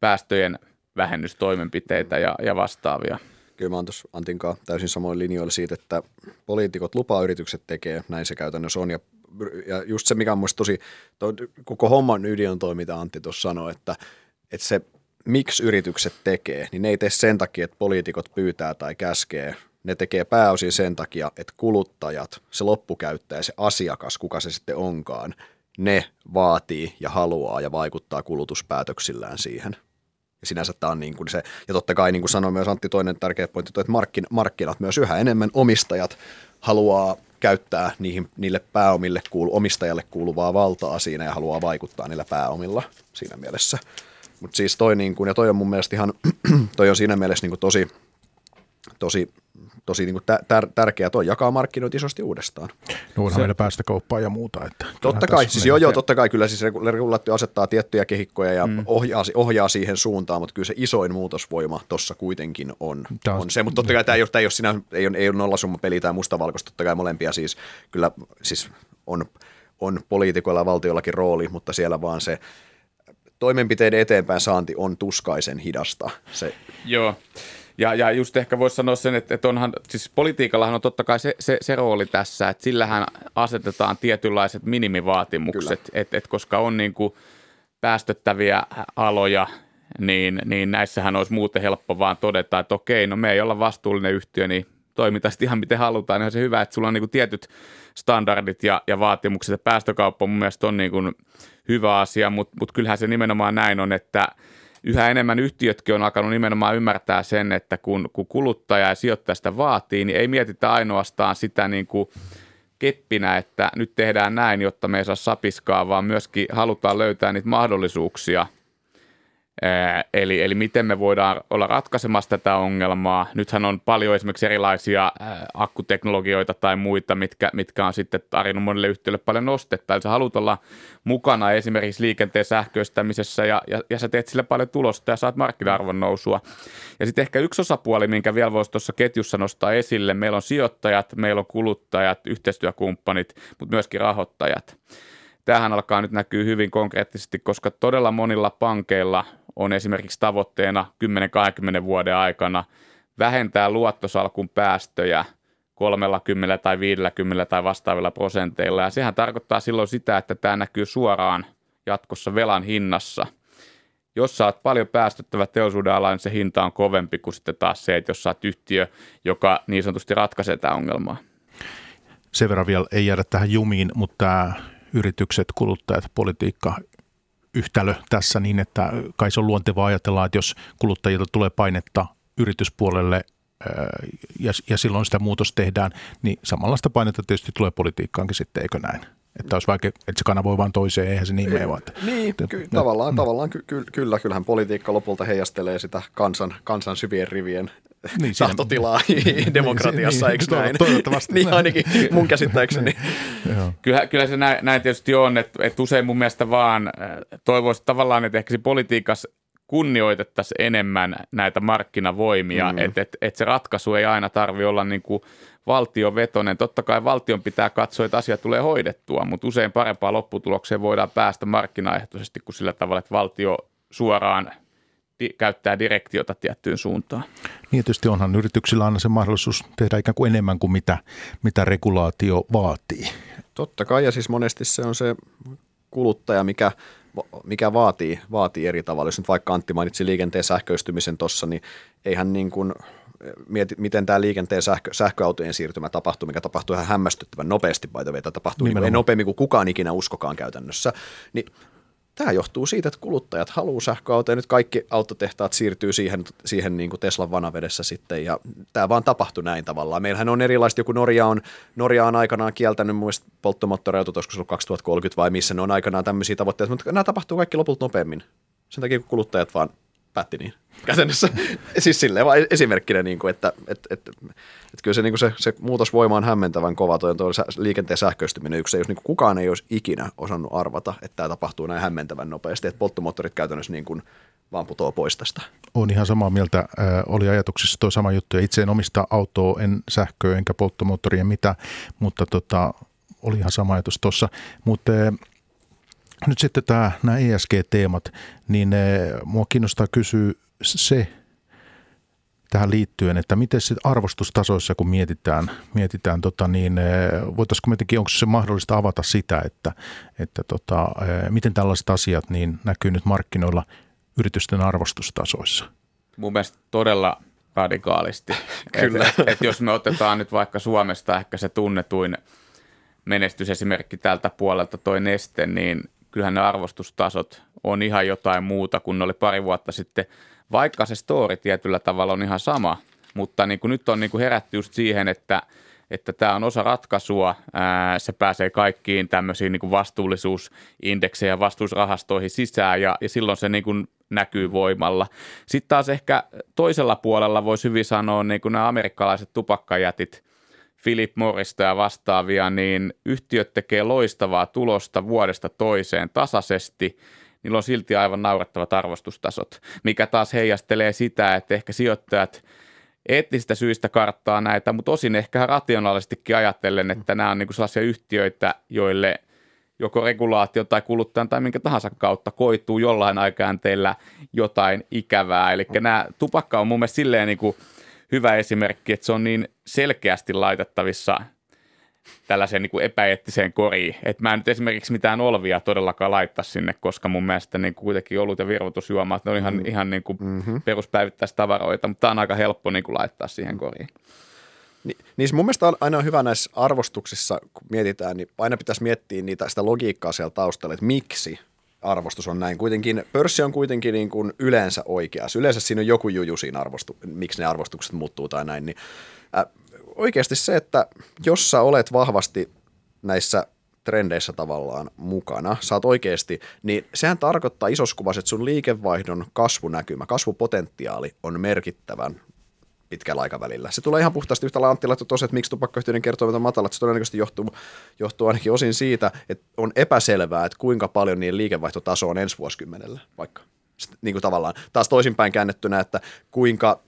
päästöjen vähennystoimenpiteitä ja, ja vastaavia. Kyllä mä oon tuossa Antin kanssa täysin samoin linjoilla siitä, että poliitikot lupaa yritykset tekee, näin se käytännössä on. Ja, ja just se, mikä on tosi, to, koko homman ydin on toi, mitä Antti tuossa sanoi, että, että se miksi yritykset tekee, niin ne ei tee sen takia, että poliitikot pyytää tai käskee, ne tekee pääosin sen takia, että kuluttajat, se loppukäyttäjä, se asiakas, kuka se sitten onkaan, ne vaatii ja haluaa ja vaikuttaa kulutuspäätöksillään siihen. Ja sinänsä tämä on niin kuin se, ja totta kai niin kuin sanoi myös Antti toinen tärkeä pointti, että markkin, markkinat myös yhä enemmän omistajat haluaa käyttää niihin, niille pääomille kuulu, omistajalle kuuluvaa valtaa siinä ja haluaa vaikuttaa niillä pääomilla siinä mielessä. Mutta siis toi, niin kuin, ja toi on mun mielestä ihan, [CLEARS THROAT] toi on siinä mielessä niin kuin tosi, tosi tosi niin kuin tär, tärkeää, toi jakaa markkinoita isosti uudestaan. No onhan meillä päästä kauppaan ja muuta. Että totta kai, siis joo, joo, totta kai kyllä siis regulaatio asettaa tiettyjä kehikkoja ja mm. ohjaa, ohjaa siihen suuntaan, mutta kyllä se isoin muutosvoima tuossa kuitenkin on, on, on se, mutta totta kai tämä ei ole, tämä ei ole, sinä, ei ole, ei ole nollasumma peli tai mustavalkoista, totta kai molempia siis kyllä siis on, on poliitikoilla ja valtiollakin rooli, mutta siellä vaan se toimenpiteiden eteenpäin saanti on tuskaisen hidasta. Se, Joo. Ja, ja just ehkä voisi sanoa sen, että, että onhan, siis politiikallahan on totta kai se, se, se rooli tässä, että sillähän asetetaan tietynlaiset minimivaatimukset, että, että koska on niin kuin päästöttäviä aloja, niin, niin näissähän olisi muuten helppo vaan todeta, että okei, no me ei olla vastuullinen yhtiö, niin toimita sitten ihan miten halutaan, niin on se hyvä, että sulla on niin kuin tietyt standardit ja, ja vaatimukset. Ja päästökauppa mun mielestä on niin kuin hyvä asia, mutta, mutta kyllähän se nimenomaan näin on, että yhä enemmän yhtiötkin on alkanut nimenomaan ymmärtää sen, että kun, kun kuluttaja ja sijoittaja sitä vaatii, niin ei mietitä ainoastaan sitä niin kuin keppinä, että nyt tehdään näin, jotta me ei saa sapiskaa, vaan myöskin halutaan löytää niitä mahdollisuuksia – Eli, eli miten me voidaan olla ratkaisemassa tätä ongelmaa. Nythän on paljon esimerkiksi erilaisia akkuteknologioita tai muita, mitkä, mitkä on sitten tarjonnut monille yhtiöille paljon nostetta. Eli sä haluat olla mukana esimerkiksi liikenteen sähköistämisessä ja, ja, ja sä teet sille paljon tulosta ja saat markkina-arvon nousua. Ja sitten ehkä yksi osapuoli, minkä vielä voisi tuossa ketjussa nostaa esille, meillä on sijoittajat, meillä on kuluttajat, yhteistyökumppanit, mutta myöskin rahoittajat. Tähän alkaa nyt näkyä hyvin konkreettisesti, koska todella monilla pankeilla on esimerkiksi tavoitteena 10-20 vuoden aikana vähentää luottosalkun päästöjä 30 tai 50 tai vastaavilla prosenteilla. Ja sehän tarkoittaa silloin sitä, että tämä näkyy suoraan jatkossa velan hinnassa. Jos oot paljon päästöttävä teollisuuden ala, niin se hinta on kovempi kuin sitten taas se, että jos oot yhtiö, joka niin sanotusti ratkaisee tämä ongelmaa. Sen verran vielä ei jäädä tähän jumiin, mutta yritykset, kuluttajat, politiikka, yhtälö tässä niin, että kai se on luontevaa ajatella, että jos kuluttajilta tulee painetta yrityspuolelle ja, ja silloin sitä muutos tehdään, niin samanlaista painetta tietysti tulee politiikkaankin sitten, eikö näin? Että olisi vaikka, että se kanavoi vain toiseen, eihän se niin mene vaan. Niin, ky- tavallaan, mm. tavallaan ky- kyllä, kyllähän politiikka lopulta heijastelee sitä kansan, kansan syvien rivien niin, tahtotilaa [LAUGHS] niin, [LAUGHS] demokratiassa, niin, eikö näin? Toivottavasti. niin ainakin mun käsittääkseni. [LAUGHS] kyllä, kyllä se näin, näin tietysti on, että, että usein mun mielestä vaan äh, toivoisi tavallaan, että ehkä se politiikassa kunnioitettaisiin enemmän näitä markkinavoimia, mm. että et, et se ratkaisu ei aina tarvi olla niin kuin valtiovetonen. Totta kai valtion pitää katsoa, että asia tulee hoidettua, mutta usein parempaa lopputulokseen voidaan päästä markkinaehtoisesti kuin sillä tavalla, että valtio suoraan di- käyttää direktiota tiettyyn suuntaan. Niin tietysti onhan yrityksillä aina se mahdollisuus tehdä ikään kuin enemmän kuin mitä, mitä regulaatio vaatii. Totta kai ja siis monesti se on se kuluttaja, mikä, mikä vaatii, vaatii eri tavalla. Jos nyt vaikka Antti mainitsi liikenteen sähköistymisen tuossa, niin eihän niin kuin mieti, miten tämä liikenteen sähkö, sähköautojen siirtymä tapahtuu, mikä tapahtuu ihan hämmästyttävän nopeasti, by the way, tapahtuu niin nopeammin kuin kukaan ikinä uskokaan käytännössä, niin Tämä johtuu siitä, että kuluttajat haluaa sähköautoja. Nyt kaikki autotehtaat siirtyy siihen, siihen niin kuin Teslan vanavedessä sitten ja tämä vaan tapahtui näin tavallaan. Meillähän on erilaista, joku Norja on, Norja on aikanaan kieltänyt muista polttomoottoriautot, olisiko se ollut 2030 vai missä ne on aikanaan tämmöisiä tavoitteita, mutta nämä tapahtuu kaikki lopulta nopeammin. Sen takia kun kuluttajat vaan päätti niin käytännössä. [LAUGHS] siis silleen vaan esimerkkinä, niin kuin, että, että, että, että kyllä se, niin kuin se, se muutosvoima on hämmentävän kova. Tuo, tuo liikenteen sähköistyminen yksi, jos niin kuin kukaan ei olisi ikinä osannut arvata, että tämä tapahtuu näin hämmentävän nopeasti, että polttomoottorit käytännössä niin kuin vaan putoaa pois tästä. On ihan samaa mieltä. Äh, oli ajatuksissa tuo sama juttu. Itse en omista autoa, en sähköä enkä polttomoottoria mitä, mutta tota, oli ihan sama ajatus tuossa. Mutta äh, nyt sitten tämä, nämä ESG-teemat, niin äh, mua kiinnostaa kysyä se tähän liittyen, että miten se arvostustasoissa, kun mietitään, mietitään tota niin, eh, voitaisiinko jotenkin, onko se mahdollista avata sitä, että, että tota, eh, miten tällaiset asiat niin näkyy nyt markkinoilla yritysten arvostustasoissa? Mun mielestä todella radikaalisti. [LAUGHS] Kyllä. Et, et jos me otetaan nyt vaikka Suomesta ehkä se tunnetuin menestysesimerkki tältä puolelta toi Neste, niin kyllähän ne arvostustasot on ihan jotain muuta kuin ne oli pari vuotta sitten – vaikka se story tietyllä tavalla on ihan sama, mutta niin kuin nyt on niin kuin herätty just siihen, että että tämä on osa ratkaisua. Ää, se pääsee kaikkiin tämmöisiin niin vastuullisuusindekseihin ja vastuusrahastoihin sisään ja, ja silloin se niin kuin näkyy voimalla. Sitten taas ehkä toisella puolella voisi hyvin sanoa niin kuin nämä amerikkalaiset tupakkajätit, Philip Morrista ja vastaavia, niin yhtiöt tekee loistavaa tulosta vuodesta toiseen tasaisesti – niillä on silti aivan naurettavat arvostustasot, mikä taas heijastelee sitä, että ehkä sijoittajat eettisistä syistä karttaa näitä, mutta osin ehkä rationaalistikin ajatellen, että nämä on niin kuin sellaisia yhtiöitä, joille joko regulaatio tai kuluttajan tai minkä tahansa kautta koituu jollain teillä jotain ikävää. Eli nämä tupakka on mun mielestä silleen niin kuin hyvä esimerkki, että se on niin selkeästi laitettavissa – tällaiseen niin kuin epäeettiseen koriin. Että mä en nyt esimerkiksi mitään olvia todellakaan laittaa sinne, koska mun mielestä niin kuitenkin olut ja virvoitusjuomat, ne on ihan, mm. ihan niin kuin mm-hmm. peruspäivittäistavaroita, mutta tämä on aika helppo niin kuin laittaa siihen koriin. Ni, niin mun mielestä aina on hyvä näissä arvostuksissa, kun mietitään, niin aina pitäisi miettiä niitä, sitä logiikkaa siellä taustalla, että miksi arvostus on näin. Kuitenkin, pörssi on kuitenkin niin kuin yleensä oikeassa. Yleensä siinä on joku juju siinä arvostu, miksi ne arvostukset muuttuu tai näin. Niin, äh, oikeasti se, että jos sä olet vahvasti näissä trendeissä tavallaan mukana, oot oikeasti, niin sehän tarkoittaa isossa että sun liikevaihdon kasvunäkymä, kasvupotentiaali on merkittävän pitkällä aikavälillä. Se tulee ihan puhtaasti yhtä Antti laittoi että miksi tupakkayhtiöiden kertovat on matalat. Se todennäköisesti johtuu, johtuu ainakin osin siitä, että on epäselvää, että kuinka paljon niiden liikevaihtotaso on ensi vuosikymmenellä vaikka. Sitten, niin kuin tavallaan taas toisinpäin käännettynä, että kuinka,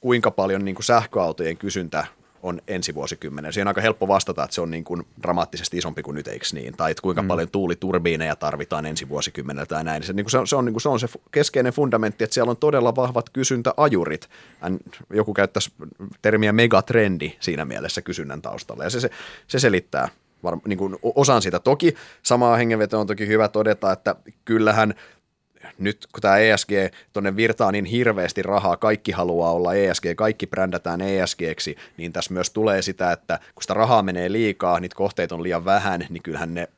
kuinka paljon niin kuin sähköautojen kysyntä on ensi vuosikymmenen. Siinä on aika helppo vastata, että se on niin kuin dramaattisesti isompi kuin nyt, eikö niin? Tai että kuinka mm. paljon tuuliturbiineja tarvitaan ensi vuosikymmenellä tai näin. Se, niin kuin se, on, se, on, niin kuin se on se keskeinen fundamentti, että siellä on todella vahvat kysyntäajurit. Joku käyttäisi termiä megatrendi siinä mielessä kysynnän taustalla. Ja se, se, se selittää var, niin kuin osan sitä. Toki samaa hengenvetoa on toki hyvä todeta, että kyllähän – nyt kun tämä ESG tuonne virtaa niin hirveästi rahaa, kaikki haluaa olla ESG, kaikki brändätään ESGksi, niin tässä myös tulee sitä, että kun sitä rahaa menee liikaa, niitä kohteita on liian vähän, niin kyllähän ne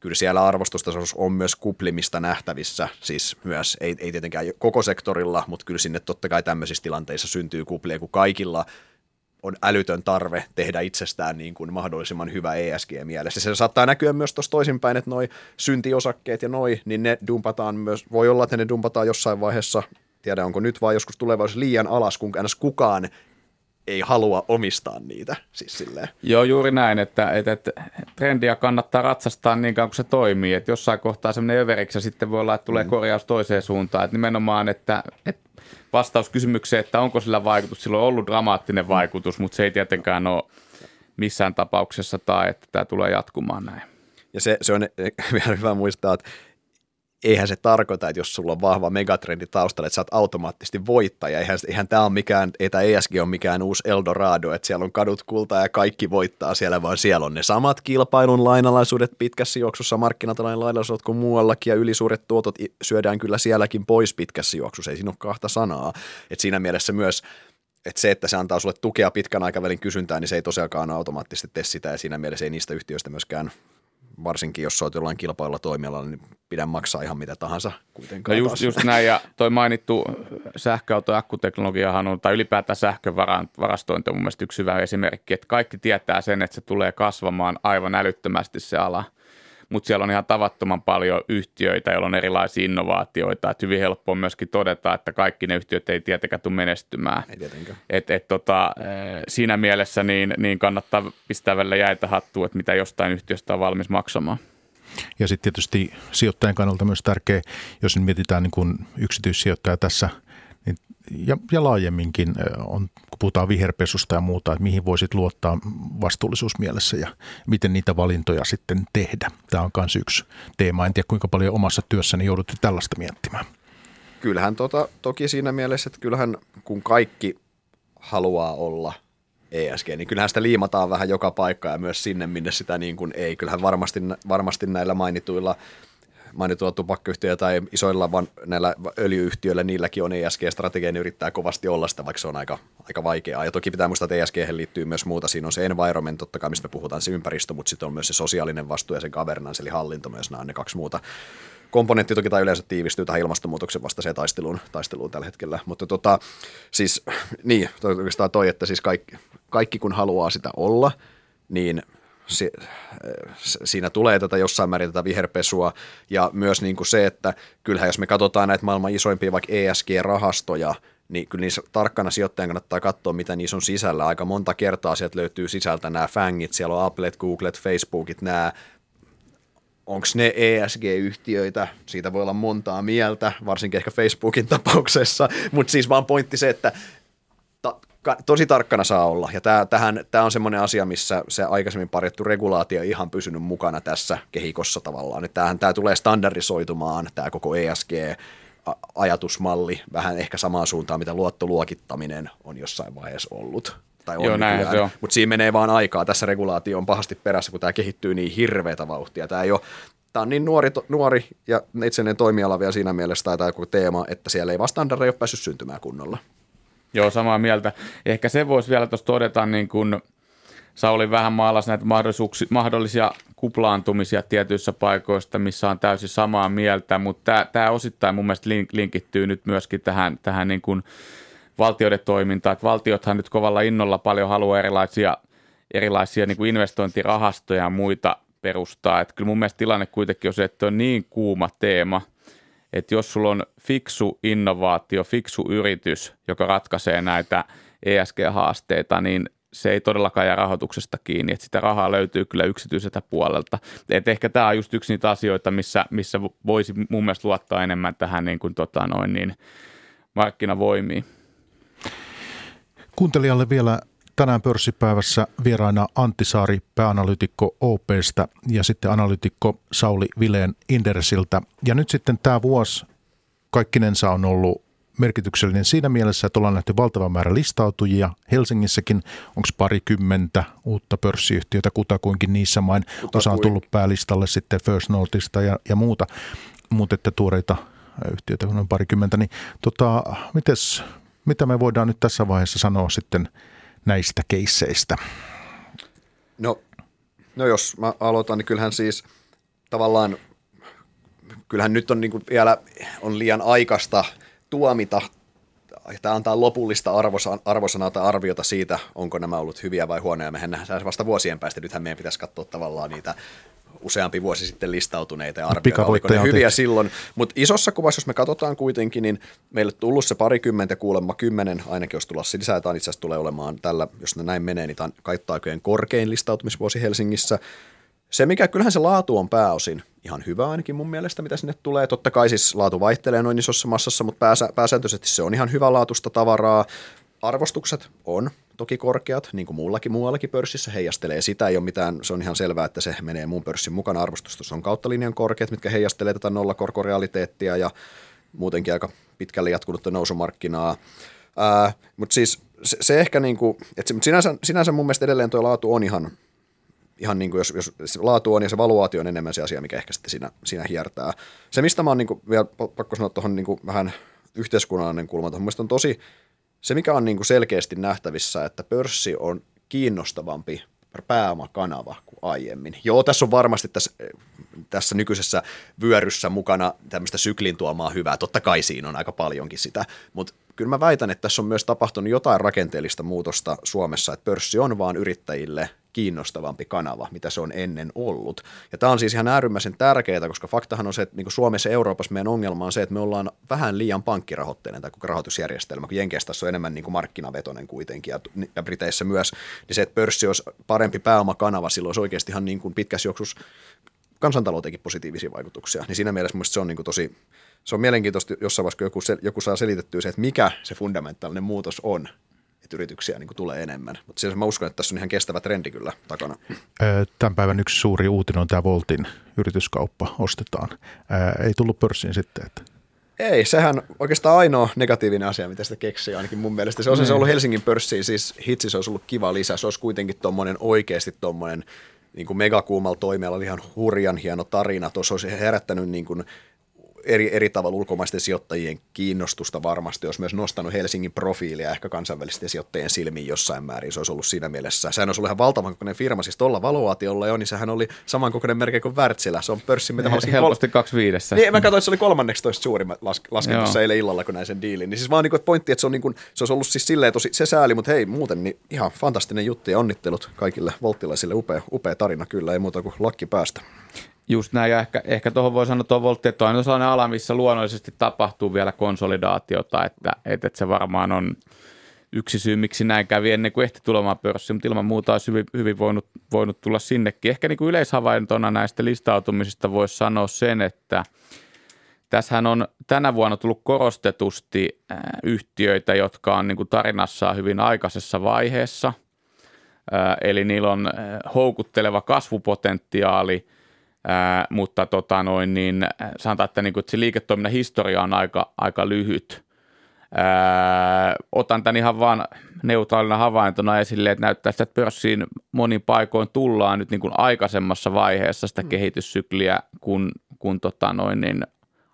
kyllä siellä arvostustasossa on myös kuplimista nähtävissä, siis myös, ei, ei tietenkään koko sektorilla, mutta kyllä sinne totta kai tämmöisissä tilanteissa syntyy kuplia, kun kaikilla on älytön tarve tehdä itsestään niin kuin mahdollisimman hyvä ESG-mielessä. Se saattaa näkyä myös tuossa toisinpäin, että noi syntiosakkeet ja noi, niin ne dumpataan myös, voi olla, että ne dumpataan jossain vaiheessa, tiedä onko nyt vai joskus tulevaisuudessa liian alas, kun kukaan ei halua omistaa niitä. Siis silleen. Joo, juuri näin, että, että, että trendiä kannattaa ratsastaa niin kauan kuin se toimii. Että jossain kohtaa semmoinen överiksi ja sitten voi olla, että tulee mm. korjaus toiseen suuntaan. Että nimenomaan, että, että vastaus kysymykseen, että onko sillä vaikutus. Sillä on ollut dramaattinen vaikutus, mutta se ei tietenkään ole missään tapauksessa tai että tämä tulee jatkumaan näin. Ja se, se on [LAUGHS] vielä hyvä muistaa, että eihän se tarkoita, että jos sulla on vahva megatrendi taustalla, että sä oot automaattisesti voittaja. Eihän, eihän tämä ole mikään, ei tämä ESG ole mikään uusi Eldorado, että siellä on kadut kultaa ja kaikki voittaa siellä, vaan siellä on ne samat kilpailun lainalaisuudet pitkässä juoksussa, markkinatalouden lainalaisuudet kuin muuallakin ja ylisuuret tuotot syödään kyllä sielläkin pois pitkässä juoksussa, ei siinä ole kahta sanaa. Et siinä mielessä myös että se, että se antaa sulle tukea pitkän aikavälin kysyntään, niin se ei tosiaankaan automaattisesti tee sitä, ja siinä mielessä ei niistä yhtiöistä myöskään varsinkin jos olet jollain kilpailla toimialalla, niin pidä maksaa ihan mitä tahansa kuitenkaan. No just, just näin, ja toi mainittu sähköauto- ja akkuteknologiahan on, tai ylipäätään sähkövarastointi on mun mielestä yksi hyvä esimerkki, että kaikki tietää sen, että se tulee kasvamaan aivan älyttömästi se ala – mutta siellä on ihan tavattoman paljon yhtiöitä, joilla on erilaisia innovaatioita. Et hyvin helppo on myöskin todeta, että kaikki ne yhtiöt ei tietenkään tule menestymään. Ei tietenkään. Et, et, tota, eh, siinä mielessä niin, niin kannattaa pistää välillä jäitä hattuun, että mitä jostain yhtiöstä on valmis maksamaan. Ja sitten tietysti sijoittajan kannalta myös tärkeä, jos nyt mietitään niin kuin yksityissijoittaja tässä – ja, ja laajemminkin, on, kun puhutaan viherpesusta ja muuta, että mihin voisit luottaa vastuullisuusmielessä ja miten niitä valintoja sitten tehdä. Tämä on myös yksi teema. En tiedä, kuinka paljon omassa työssäni joudutte tällaista miettimään. Kyllähän tota, toki siinä mielessä, että kyllähän kun kaikki haluaa olla ESG, niin kyllähän sitä liimataan vähän joka paikka ja myös sinne, minne sitä niin kuin ei. Kyllähän varmasti, varmasti näillä mainituilla mainituilla tupakkayhtiöillä tai isoilla van, näillä öljyyhtiöillä, niilläkin on ESG-strategia, niin yrittää kovasti olla sitä, vaikka se on aika, aika vaikeaa. Ja toki pitää muistaa, että ESG liittyy myös muuta. Siinä on se environment, totta kai, mistä me puhutaan, se ympäristö, mutta sitten on myös se sosiaalinen vastuu ja se governance, eli hallinto myös, nämä on ne kaksi muuta komponentti toki tai yleensä tiivistyy tähän ilmastonmuutoksen vastaiseen taisteluun, taisteluun tällä hetkellä. Mutta tota, siis niin, oikeastaan toi, että siis kaikki, kaikki kun haluaa sitä olla, niin – si, siinä tulee tätä jossain määrin tätä viherpesua. Ja myös niin kuin se, että kyllähän jos me katsotaan näitä maailman isoimpia vaikka ESG-rahastoja, niin kyllä niissä tarkkana sijoittajan kannattaa katsoa, mitä niissä on sisällä. Aika monta kertaa sieltä löytyy sisältä nämä fängit, siellä on Applet, Googlet, Facebookit, nämä onko ne ESG-yhtiöitä, siitä voi olla montaa mieltä, varsinkin ehkä Facebookin tapauksessa, mutta siis vaan pointti se, että tosi tarkkana saa olla. Ja tämä, tähän, tämä on semmoinen asia, missä se aikaisemmin parjattu regulaatio ihan pysynyt mukana tässä kehikossa tavallaan. Että tämähän, tämä tulee standardisoitumaan, tämä koko ESG, ajatusmalli vähän ehkä samaan suuntaan, mitä luottoluokittaminen on jossain vaiheessa ollut. Tai on Joo, näin se on. Mutta siinä menee vaan aikaa. Tässä regulaatio on pahasti perässä, kun tämä kehittyy niin hirveätä vauhtia. Tämä ei ole Tämä on niin nuori, nuori ja itsenäinen toimiala vielä siinä mielessä tai joku teema, että siellä ei vaan standardeja ole päässyt syntymään kunnolla. Joo, samaa mieltä. Ehkä se voisi vielä tuossa todeta, niin kuin Sauli vähän maalas näitä mahdollisia kuplaantumisia tietyissä paikoista, missä on täysin samaa mieltä, mutta tämä osittain mun mielestä linkittyy nyt myöskin tähän, tähän niin kuin valtioiden toimintaan. Että valtiothan nyt kovalla innolla paljon haluaa erilaisia, erilaisia niin kuin investointirahastoja ja muita perustaa. Että kyllä mun mielestä tilanne kuitenkin on se, että on niin kuuma teema, että jos sulla on fiksu innovaatio, fiksu yritys, joka ratkaisee näitä ESG-haasteita, niin se ei todellakaan jää rahoituksesta kiinni, että sitä rahaa löytyy kyllä yksityiseltä puolelta. Et ehkä tämä on just yksi niitä asioita, missä, missä voisi mun mielestä luottaa enemmän tähän niin kuin, tota, noin, niin, markkinavoimiin. Kuuntelijalle vielä tänään pörssipäivässä vieraana Antti Saari, pääanalytikko OPstä ja sitten analytikko Sauli Vileen Indersiltä. Ja nyt sitten tämä vuosi kaikkinensa on ollut merkityksellinen siinä mielessä, että ollaan nähty valtava määrä listautujia. Helsingissäkin onko parikymmentä uutta pörssiyhtiötä kutakuinkin niissä main. Kutakuin. Osa on tullut päälistalle sitten First Noticeista ja, ja muuta, mutta että tuoreita yhtiöitä kun on parikymmentä. Niin tota, mites, mitä me voidaan nyt tässä vaiheessa sanoa sitten näistä keisseistä? No, no jos mä aloitan, niin kyllähän siis tavallaan, kyllähän nyt on niin kuin vielä on liian aikaista – tuomita tai antaa lopullista arvosanaa tai arviota siitä, onko nämä ollut hyviä vai huonoja. Mehän nähdään vasta vuosien päästä. Nythän meidän pitäisi katsoa tavallaan niitä useampi vuosi sitten listautuneita ja arvioida, oliko ne hyviä tehty. silloin. Mutta isossa kuvassa, jos me katsotaan kuitenkin, niin meille tullut se parikymmentä, kuulemma kymmenen, ainakin jos tulossa lisää, tämä itse asiassa tulee olemaan tällä, jos ne näin menee, niin tämä on korkein listautumisvuosi Helsingissä. Se, mikä kyllähän se laatu on pääosin ihan hyvä ainakin mun mielestä, mitä sinne tulee. Totta kai siis laatu vaihtelee noin isossa massassa, mutta pääsä, pääsääntöisesti se on ihan hyvä laatusta tavaraa. Arvostukset on toki korkeat, niin kuin muullakin muuallakin pörssissä heijastelee sitä. Ei ole mitään, se on ihan selvää, että se menee muun pörssin mukana. Arvostus on kautta linjan korkeat, mitkä heijastelee tätä nollakorkorealiteettia ja muutenkin aika pitkälle jatkunutta nousumarkkinaa. mutta siis se, se ehkä niin kuin, että sinänsä, sinänsä mun mielestä edelleen tuo laatu on ihan ihan niin kuin jos, jos laatu on ja se valuaatio on enemmän se asia, mikä ehkä sitten siinä, siinä hiertää. Se, mistä mä oon niin kuin, vielä pakko sanoa tuohon niin kuin vähän yhteiskunnallinen kulma, tuohon on tosi, se mikä on niin kuin selkeästi nähtävissä, että pörssi on kiinnostavampi pääomakanava kuin aiemmin. Joo, tässä on varmasti tässä, tässä nykyisessä vyöryssä mukana tämmöistä syklin tuomaa hyvää. Totta kai siinä on aika paljonkin sitä, mutta kyllä mä väitän, että tässä on myös tapahtunut jotain rakenteellista muutosta Suomessa, että pörssi on vaan yrittäjille kiinnostavampi kanava, mitä se on ennen ollut. Ja tämä on siis ihan äärimmäisen tärkeää, koska faktahan on se, että niin Suomessa ja Euroopassa meidän ongelma on se, että me ollaan vähän liian pankkirahoitteinen tai rahoitusjärjestelmä, kun Jenkeissä on enemmän niin kuin markkinavetoinen kuitenkin ja, ja Briteissä myös, niin se, että pörssi olisi parempi pääomakanava, silloin olisi oikeasti ihan niin kuin pitkässä juoksussa kansantalouteenkin positiivisia vaikutuksia. Niin siinä mielessä se on niin kuin tosi, se on mielenkiintoista jossain vaiheessa, kun joku, joku saa selitettyä se, että mikä se fundamentaalinen muutos on, että yrityksiä niin kuin tulee enemmän. Mutta siis mä uskon, että tässä on ihan kestävä trendi kyllä takana. Tämän päivän yksi suuri uutinen on tämä Voltin yrityskauppa ostetaan. Ei tullut pörssiin sitten, että ei, sehän oikeastaan ainoa negatiivinen asia, mitä sitä keksii ainakin mun mielestä. Se olisi se mm. ollut Helsingin pörssiin, siis hitsi se olisi ollut kiva lisä. Se olisi kuitenkin tuommoinen oikeasti tuommoinen niin kuin megakuumalla toimialalla ihan hurjan hieno tarina. Tuossa olisi herättänyt niin kuin eri, eri tavalla ulkomaisten sijoittajien kiinnostusta varmasti, jos myös nostanut Helsingin profiilia ehkä kansainvälisten sijoittajien silmiin jossain määrin. Se olisi ollut siinä mielessä. Sehän olisi ollut ihan valtavan kokoinen firma, siis tuolla valuaatiolla jo, niin sehän oli samankokoinen merkki kuin Wärtsilä. Se on pörssin, mitä mä Helposti kol- kaksi viidessä. Niin, mä katsoin, että se oli 13 suurin las- lasken tuossa eilen illalla, kun näin sen diilin. Niin siis vaan niin kuin, pointti, että se, on niin kuin, se olisi ollut siis silleen tosi, se sääli, mutta hei, muuten niin ihan fantastinen juttu ja onnittelut kaikille volttilaisille. Upea, upea tarina kyllä, ei muuta kuin lakki päästä. Just näin, ja ehkä, ehkä tuohon voi sanoa tuo voltti, että on sellainen ala, missä luonnollisesti tapahtuu vielä konsolidaatiota, että, että, että se varmaan on yksi syy, miksi näin kävi ennen kuin ehti tulemaan pörssiin, mutta ilman muuta olisi hyvin, hyvin voinut, voinut tulla sinnekin. Ehkä niin kuin yleishavaintona näistä listautumisista voisi sanoa sen, että tässähän on tänä vuonna tullut korostetusti yhtiöitä, jotka on niin kuin tarinassaan hyvin aikaisessa vaiheessa, eli niillä on houkutteleva kasvupotentiaali – Ää, mutta tota noin, niin, sanotaan, että, niin kuin, että se liiketoiminnan historia on aika, aika lyhyt. Ää, otan tämän ihan vaan neutraalina havaintona esille, että näyttää sitä, että pörssiin monin paikoin tullaan nyt niin kuin aikaisemmassa vaiheessa sitä mm. kehityssykliä kuin, kuin tota noin, niin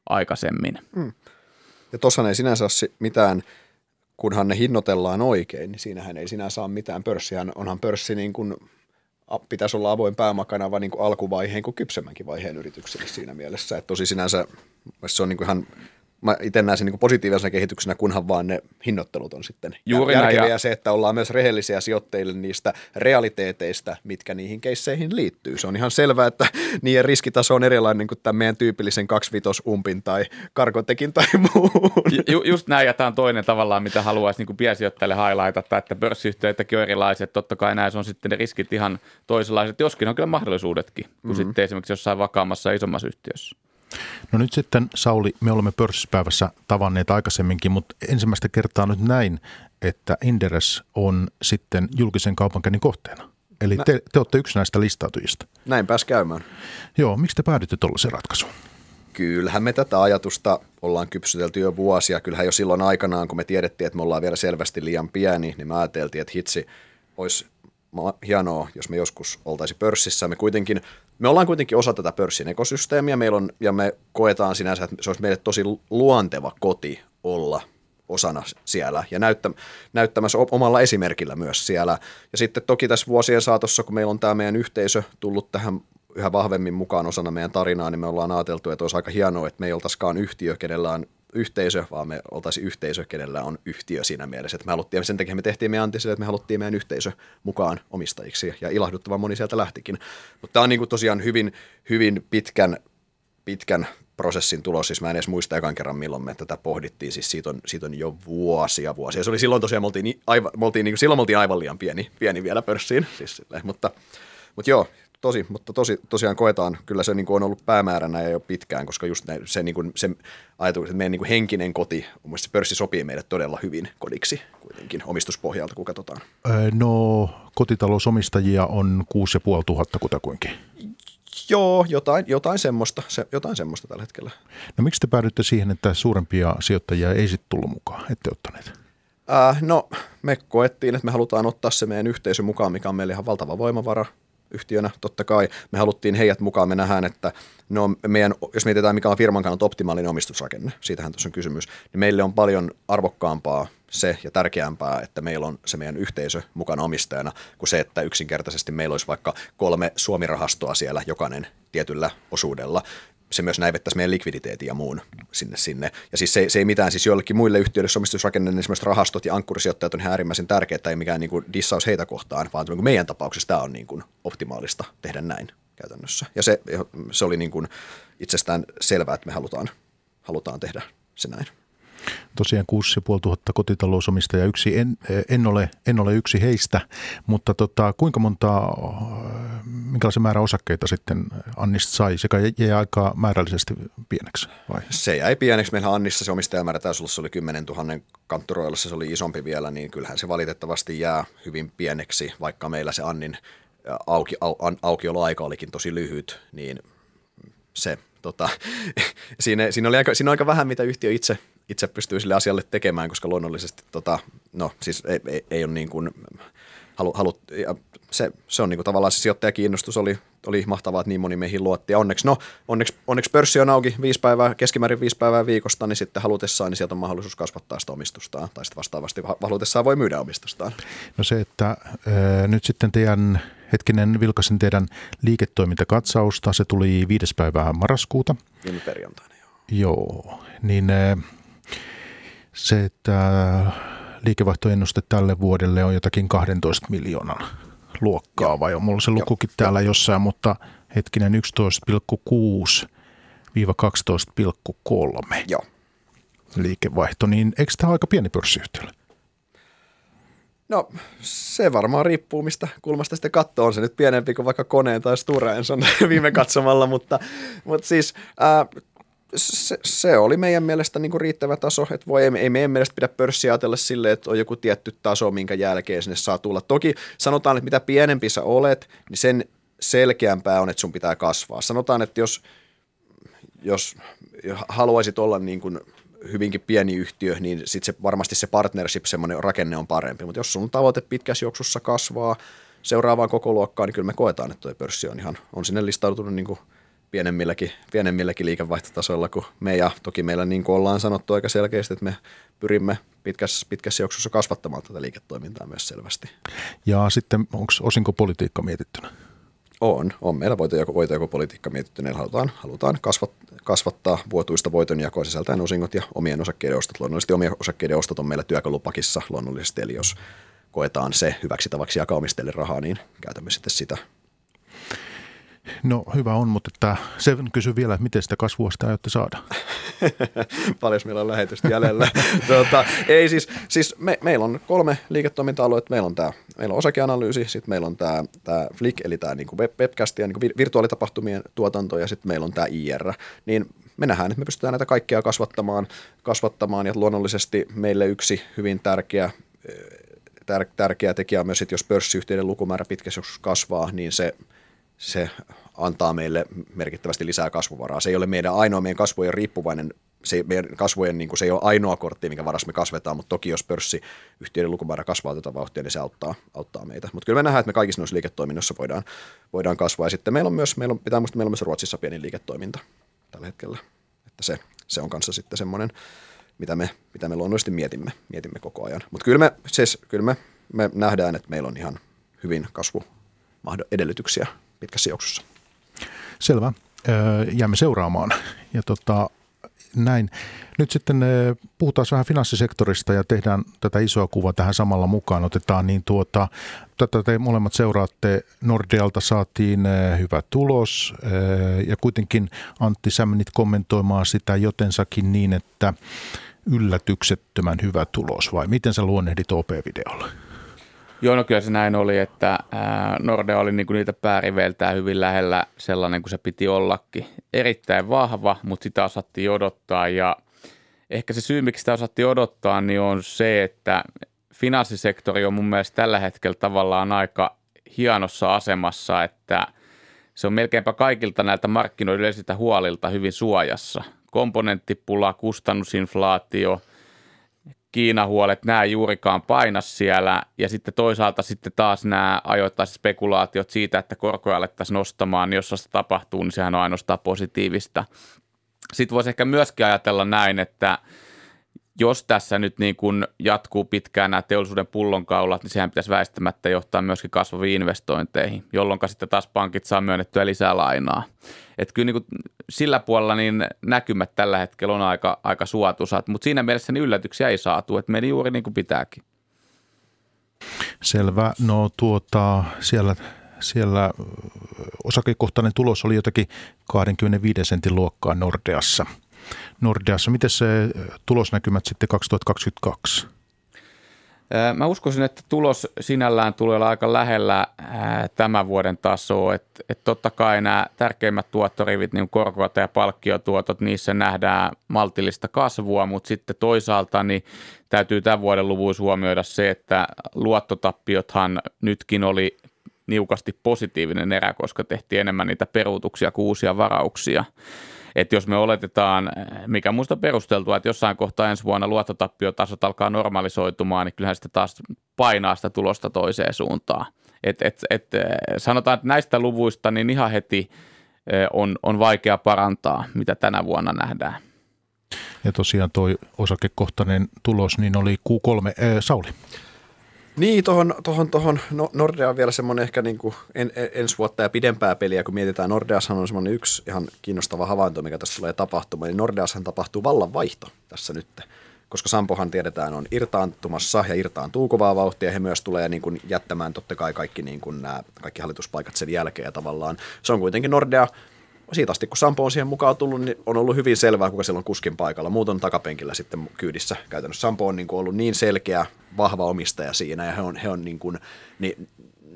aikaisemmin. Mm. Ja tuossa ei sinänsä ole mitään kunhan ne hinnoitellaan oikein, niin siinähän ei sinä saa mitään pörssiä. Onhan pörssi niin kuin, pitäisi olla avoin pääomakanava niin kuin alkuvaiheen kuin kypsemmänkin vaiheen yritykselle siinä mielessä. Että tosi sinänsä se on niin kuin ihan mä itse näen sen niin positiivisena kehityksenä, kunhan vaan ne hinnoittelut on sitten Juuri järkeviä ja se, että ollaan myös rehellisiä sijoittajille niistä realiteeteista, mitkä niihin keisseihin liittyy. Se on ihan selvää, että [LAUGHS] niiden riskitaso on erilainen kuin tämän meidän tyypillisen kaksivitosumpin tai karkotekin tai [LAUGHS] muu. Ju, just näin, ja tämä on toinen tavallaan, mitä haluaisi niin piensijoittajille highlightata, että pörssiyhtiöitäkin on erilaiset. Totta kai näissä on sitten ne riskit ihan toisenlaiset, joskin on kyllä mahdollisuudetkin, kuin mm-hmm. sitten esimerkiksi jossain vakaammassa isommassa yhtiössä. No nyt sitten Sauli, me olemme pörssipäivässä tavanneet aikaisemminkin, mutta ensimmäistä kertaa nyt näin, että Inderes on sitten julkisen kaupankäynnin kohteena. Eli te, te olette yksi näistä listautujista. Näin pääs käymään. Joo, miksi te päädytte tuollaisen ratkaisuun? Kyllähän me tätä ajatusta ollaan kypsytelty jo vuosia. Kyllähän jo silloin aikanaan, kun me tiedettiin, että me ollaan vielä selvästi liian pieni, niin me ajateltiin, että hitsi, olisi hienoa, jos me joskus oltaisiin pörssissä. Me kuitenkin, me ollaan kuitenkin osa tätä pörssin ekosysteemiä meillä on, ja me koetaan sinänsä, että se olisi meille tosi luonteva koti olla osana siellä ja näyttä, näyttämässä omalla esimerkillä myös siellä. Ja sitten toki tässä vuosien saatossa, kun meillä on tämä meidän yhteisö tullut tähän yhä vahvemmin mukaan osana meidän tarinaa, niin me ollaan ajateltu, että olisi aika hienoa, että me ei oltaisikaan yhtiö, kenellä on yhteisö, vaan me oltaisiin yhteisö, kenellä on yhtiö siinä mielessä. Että me haluttiin, sen takia me tehtiin meidän antisille, että me haluttiin meidän yhteisö mukaan omistajiksi ja ilahduttavan moni sieltä lähtikin. Mutta tämä on niin tosiaan hyvin, hyvin pitkän, pitkän prosessin tulos, siis mä en edes muista ekan kerran milloin me tätä pohdittiin, siis siitä on, siitä on jo vuosia vuosia. Se oli silloin tosiaan, me oltiin, aivan, me oltiin, niin kuin, silloin me oltiin aivan liian pieni, pieni vielä pörssiin, siis, mutta, mutta joo, tosi, mutta tosi, tosiaan koetaan, kyllä se niin kuin on ollut päämääränä ja jo pitkään, koska just ne, se, niin kuin, se ajatus, että meidän niin kuin henkinen koti, mun se pörssi sopii meille todella hyvin kodiksi kuitenkin omistuspohjalta, kun katsotaan. No, kotitalousomistajia on 6500 kutakuinkin. Joo, jotain, jotain, semmoista, se, jotain semmoista tällä hetkellä. No miksi te päädyitte siihen, että suurempia sijoittajia ei sitten tullut mukaan, ette ottaneet? Äh, no, me koettiin, että me halutaan ottaa se meidän yhteisö mukaan, mikä on meille ihan valtava voimavara yhtiönä. Totta kai me haluttiin heidät mukaan, me nähdään, että no meidän, jos mietitään mikä on firman kannalta optimaalinen omistusrakenne, siitähän tuossa on kysymys, niin meille on paljon arvokkaampaa se ja tärkeämpää, että meillä on se meidän yhteisö mukana omistajana, kuin se, että yksinkertaisesti meillä olisi vaikka kolme suomirahastoa siellä jokainen tietyllä osuudella, se myös näivettäisi meidän likviditeetin ja muun sinne sinne. Ja siis se, se ei mitään, siis joillekin muille yhtiöille omistusrakenne, niin esimerkiksi rahastot ja ankkurisijoittajat on ihan äärimmäisen tärkeää, ei mikään niin kuin dissaus heitä kohtaan, vaan niin kuin meidän tapauksessa tämä on niin kuin optimaalista tehdä näin käytännössä. Ja se, se oli niin kuin itsestään selvää, että me halutaan, halutaan tehdä se näin. Tosiaan 6500 kotitalousomistajaa, yksi en, en, ole, en ole yksi heistä, mutta tota, kuinka monta, minkälaisen määrä osakkeita sitten Annista sai, sekä jäi aika määrällisesti pieneksi vai? Se jäi pieneksi. Meillä Annissa se omistajamäärä taisi olla, se oli 10 000 kantturoilla, se oli isompi vielä, niin kyllähän se valitettavasti jää hyvin pieneksi, vaikka meillä se Annin auki, au, aukioloaika olikin tosi lyhyt, niin se tota, [LAUGHS] siinä, siinä, oli aika, siinä aika vähän, mitä yhtiö itse, itse pystyy sille asialle tekemään, koska luonnollisesti tota, no, siis ei, ei, ei ole niin kuin, halu, halu, se, se on niin kuin tavallaan se sijoittajakiinnostus oli, oli mahtavaa, että niin moni meihin luotti. Ja onneksi, no, onneksi, onneksi pörssi on auki viisi päivää, keskimäärin viisi päivää viikosta, niin sitten halutessaan, niin sieltä on mahdollisuus kasvattaa sitä omistustaan, tai sitten vastaavasti halutessaan voi myydä omistustaan. No se, että äh, nyt sitten teidän hetkinen vilkasin teidän liiketoimintakatsausta, se tuli viides päivää marraskuuta. Viime perjantaina, joo. Joo, niin äh, se, että liikevaihtoennuste tälle vuodelle on jotakin 12 miljoonan luokkaa, vai on mulla se lukukin Joo. täällä jossain, mutta hetkinen 11,6 12,3 Joo. liikevaihto, niin eikö tämä aika pieni pörssiyhtiölle? No se varmaan riippuu, mistä kulmasta sitten katsoo. On se nyt pienempi kuin vaikka koneen tai Stura Enson [LAUGHS] viime katsomalla, mutta, mutta siis ää, se, se oli meidän mielestä niin kuin riittävä taso, että voi, ei, ei meidän mielestä pidä pörssiä ajatella silleen, että on joku tietty taso, minkä jälkeen sinne saa tulla. Toki sanotaan, että mitä pienempi sä olet, niin sen selkeämpää on, että sun pitää kasvaa. Sanotaan, että jos, jos haluaisit olla niin kuin hyvinkin pieni yhtiö, niin sitten se, varmasti se partnership, semmoinen rakenne on parempi. Mutta jos sun tavoite pitkässä juoksussa kasvaa seuraavaan koko luokkaan, niin kyllä me koetaan, että tuo pörssi on ihan, on sinne listautunut niin kuin pienemmilläkin, pienemmilläkin liikevaihtotasoilla kuin me. Ja toki meillä niin kuin ollaan sanottu aika selkeästi, että me pyrimme pitkässä, pitkässä juoksussa kasvattamaan tätä liiketoimintaa myös selvästi. Ja sitten onko osinkopolitiikka mietittynä? On, on. Meillä voitojako, voitojako-politiikka mietitty, niin halutaan, halutaan kasvat, kasvattaa vuotuista voitonjakoa sisältäen osingot ja omien osakkeiden ostot. Luonnollisesti omien osakkeiden ostot on meillä työkalupakissa luonnollisesti, eli jos koetaan se hyväksi tavaksi jakaa omistajille rahaa, niin käytämme sitten sitä No hyvä on, mutta että se kysy vielä, että miten sitä kasvua sitä aiotte saada? [LAUGHS] Paljon meillä on lähetystä jäljellä. [LAUGHS] tuota, ei siis, siis me, meillä on kolme liiketoiminta-aluetta. Meillä on tämä meillä on osakeanalyysi, sitten meillä on tämä, tämä Flick, eli tämä niin web, webcast ja niin virtuaalitapahtumien tuotanto, ja sitten meillä on tämä IR. Niin me nähdään, että me pystytään näitä kaikkia kasvattamaan, kasvattamaan ja luonnollisesti meille yksi hyvin tärkeä tär, tärkeä tekijä on myös, että jos pörssiyhtiöiden lukumäärä pitkässä kasvaa, niin se, se antaa meille merkittävästi lisää kasvuvaraa. Se ei ole meidän ainoa meidän kasvojen riippuvainen, se, meidän kasvojen, niin kuin, se ei ole ainoa kortti, minkä varassa me kasvetaan, mutta toki jos pörssiyhtiöiden lukumäärä kasvaa tätä vauhtia, niin se auttaa, auttaa meitä. Mutta kyllä me nähdään, että me kaikissa noissa liiketoiminnassa voidaan, voidaan kasvaa. Ja sitten meillä on myös, meillä on, pitää muistaa, meillä on myös Ruotsissa pieni liiketoiminta tällä hetkellä. Että se, se on kanssa sitten semmoinen, mitä me, mitä me luonnollisesti mietimme, mietimme koko ajan. Mutta kyllä, me, siis, kyllä me, me nähdään, että meillä on ihan hyvin kasvu edellytyksiä pitkässä juoksussa. Selvä. Jäämme seuraamaan. Ja tota, näin. Nyt sitten puhutaan vähän finanssisektorista ja tehdään tätä isoa kuvaa tähän samalla mukaan. Otetaan niin tuota, tätä te molemmat seuraatte. Nordealta saatiin hyvä tulos ja kuitenkin Antti sä menit kommentoimaan sitä jotensakin niin, että yllätyksettömän hyvä tulos vai miten sä luonnehdit OP-videolla? Joo, no kyllä se näin oli, että Nordea oli niinku niitä pääriveiltään hyvin lähellä sellainen kuin se piti ollakin. Erittäin vahva, mutta sitä osattiin odottaa ja ehkä se syy, miksi sitä osattiin odottaa, niin on se, että finanssisektori on mun mielestä tällä hetkellä tavallaan aika hienossa asemassa, että se on melkeinpä kaikilta näiltä markkinoiden yleisiltä huolilta hyvin suojassa. Komponenttipula, kustannusinflaatio – Kiinahuolet, nämä juurikaan paina siellä. Ja sitten toisaalta sitten taas nämä ajoittaiset spekulaatiot siitä, että korkoja alettaisiin nostamaan, niin jos se tapahtuu, niin sehän on ainoastaan positiivista. Sitten voisi ehkä myöskin ajatella näin, että jos tässä nyt niin kuin jatkuu pitkään nämä teollisuuden pullonkaulat, niin sehän pitäisi väistämättä johtaa myöskin kasvaviin investointeihin, jolloin sitten taas pankit saa myönnettyä lisää lainaa. Et kyllä niin kuin sillä puolella niin näkymät tällä hetkellä on aika, aika suotuisat, mutta siinä mielessä niin yllätyksiä ei saatu, että meni juuri niin kuin pitääkin. Selvä. No tuota, siellä, siellä osakekohtainen tulos oli jotakin 25 sentin luokkaa Nordeassa – Nordeassa. Miten se tulosnäkymät sitten 2022? Mä uskoisin, että tulos sinällään tulee olla aika lähellä tämän vuoden tasoa. Että et totta kai nämä tärkeimmät tuottorivit, niin korkoat ja palkkiotuotot, niissä nähdään maltillista kasvua, mutta sitten toisaalta niin täytyy tämän vuoden luvuissa huomioida se, että luottotappiothan nytkin oli niukasti positiivinen erä, koska tehtiin enemmän niitä peruutuksia kuin uusia varauksia. Että jos me oletetaan, mikä minusta perusteltua, että jossain kohtaa ensi vuonna luottotappiot alkaa normalisoitumaan, niin kyllähän sitä taas painaa sitä tulosta toiseen suuntaan. Et, et, et, sanotaan, että näistä luvuista niin ihan heti on, on vaikea parantaa, mitä tänä vuonna nähdään. Ja tosiaan tuo osakekohtainen tulos niin oli Q3. Äh, Sauli. Niin, tuohon, tohon, tohon, no, Nordea on vielä semmoinen ehkä niin kuin en, en, ensi vuotta ja pidempää peliä, kun mietitään. Nordeashan on semmoinen yksi ihan kiinnostava havainto, mikä tässä tulee tapahtumaan. Niin Nordeashan tapahtuu vallanvaihto tässä nyt, koska Sampohan tiedetään on irtaantumassa ja irtaantuu kovaa vauhtia. He myös tulee niin kuin jättämään totta kai kaikki, niin kuin nämä, kaikki hallituspaikat sen jälkeen ja tavallaan. Se on kuitenkin Nordea siitä asti, kun Sampo on siihen mukaan tullut, niin on ollut hyvin selvää, kuka siellä on kuskin paikalla. Muut on takapenkillä sitten kyydissä käytännössä. Sampo on niin kuin ollut niin selkeä, vahva omistaja siinä ja he on, he on niin kuin, niin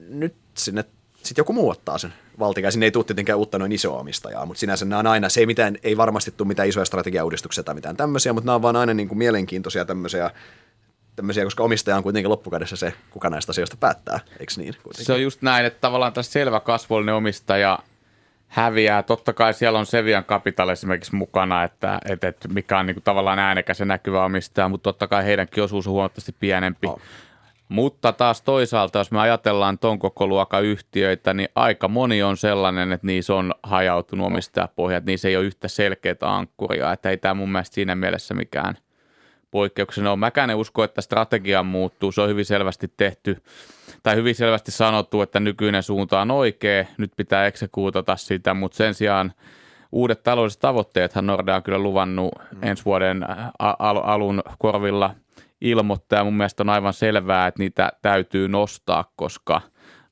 nyt sinne sitten joku muu ottaa sen valtikaa. Sinne ei tule tietenkään uutta noin isoa omistajaa, mutta sinänsä nämä on aina, se ei, mitään, ei varmasti tule mitään isoja strategiauudistuksia tai mitään tämmöisiä, mutta nämä on vaan aina niin kuin mielenkiintoisia tämmöisiä tämmöisiä, koska omistaja on kuitenkin loppukädessä se, kuka näistä asioista päättää, eikö niin? Kuitenkin? Se on just näin, että tavallaan tässä selvä kasvollinen omistaja häviää. Totta kai siellä on Sevian Capital esimerkiksi mukana, että, että, että mikä on niin kuin tavallaan äänekäs ja näkyvä omistaja, mutta totta kai heidänkin osuus on huomattavasti pienempi. Oh. Mutta taas toisaalta, jos me ajatellaan ton koko luokan yhtiöitä, niin aika moni on sellainen, että niissä on hajautunut omistajapohja, että niissä ei ole yhtä selkeää ankkuria, että ei tämä mun mielestä siinä mielessä mikään poikkeuksena ole. Mäkään en usko, että strategia muuttuu, se on hyvin selvästi tehty tai hyvin selvästi sanottu, että nykyinen suunta on oikea, nyt pitää eksekuutata sitä, mutta sen sijaan uudet taloudelliset tavoitteethan Nordea on kyllä luvannut ensi vuoden al- alun korvilla – ilmoittaa. Mun mielestä on aivan selvää, että niitä täytyy nostaa, koska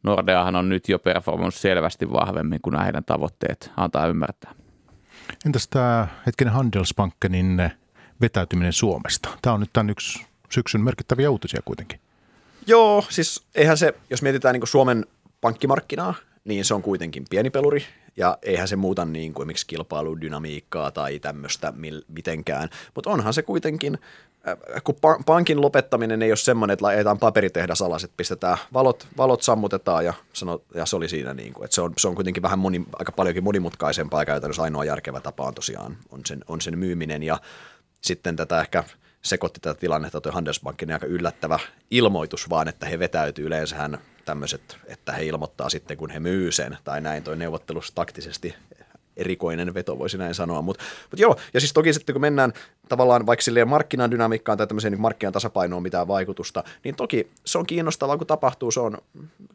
Nordeahan on nyt jo performannut selvästi vahvemmin kuin heidän tavoitteet antaa ymmärtää. Entäs tämä hetkinen Handelsbankenin vetäytyminen Suomesta? Tämä on nyt tämän yksi syksyn merkittäviä uutisia kuitenkin. Joo, siis eihän se, jos mietitään niin Suomen pankkimarkkinaa, niin se on kuitenkin pieni peluri ja eihän se muuta niin kuin miksi kilpailudynamiikkaa tai tämmöistä mitenkään, mutta onhan se kuitenkin Äh, kun pankin lopettaminen ei ole semmoinen, että laitetaan paperitehdas alas, että pistetään valot, valot sammutetaan ja, sano, ja se oli siinä, niin kuin, että se on, se on kuitenkin vähän moni, aika paljonkin monimutkaisempaa ja käytännössä ainoa järkevä tapa on tosiaan on sen, on sen myyminen ja sitten tätä ehkä sekoitti tätä tilannetta tuo Handelsbankin aika yllättävä ilmoitus vaan, että he vetäytyy. Yleensähän tämmöiset, että he ilmoittaa sitten kun he myy sen tai näin toi neuvottelus taktisesti erikoinen veto, voisi näin sanoa. Mutta mut joo, ja siis toki sitten kun mennään tavallaan vaikka silleen markkinadynamiikkaan tai tämmöiseen niin markkinan tasapainoon mitään vaikutusta, niin toki se on kiinnostavaa, kun tapahtuu, se on,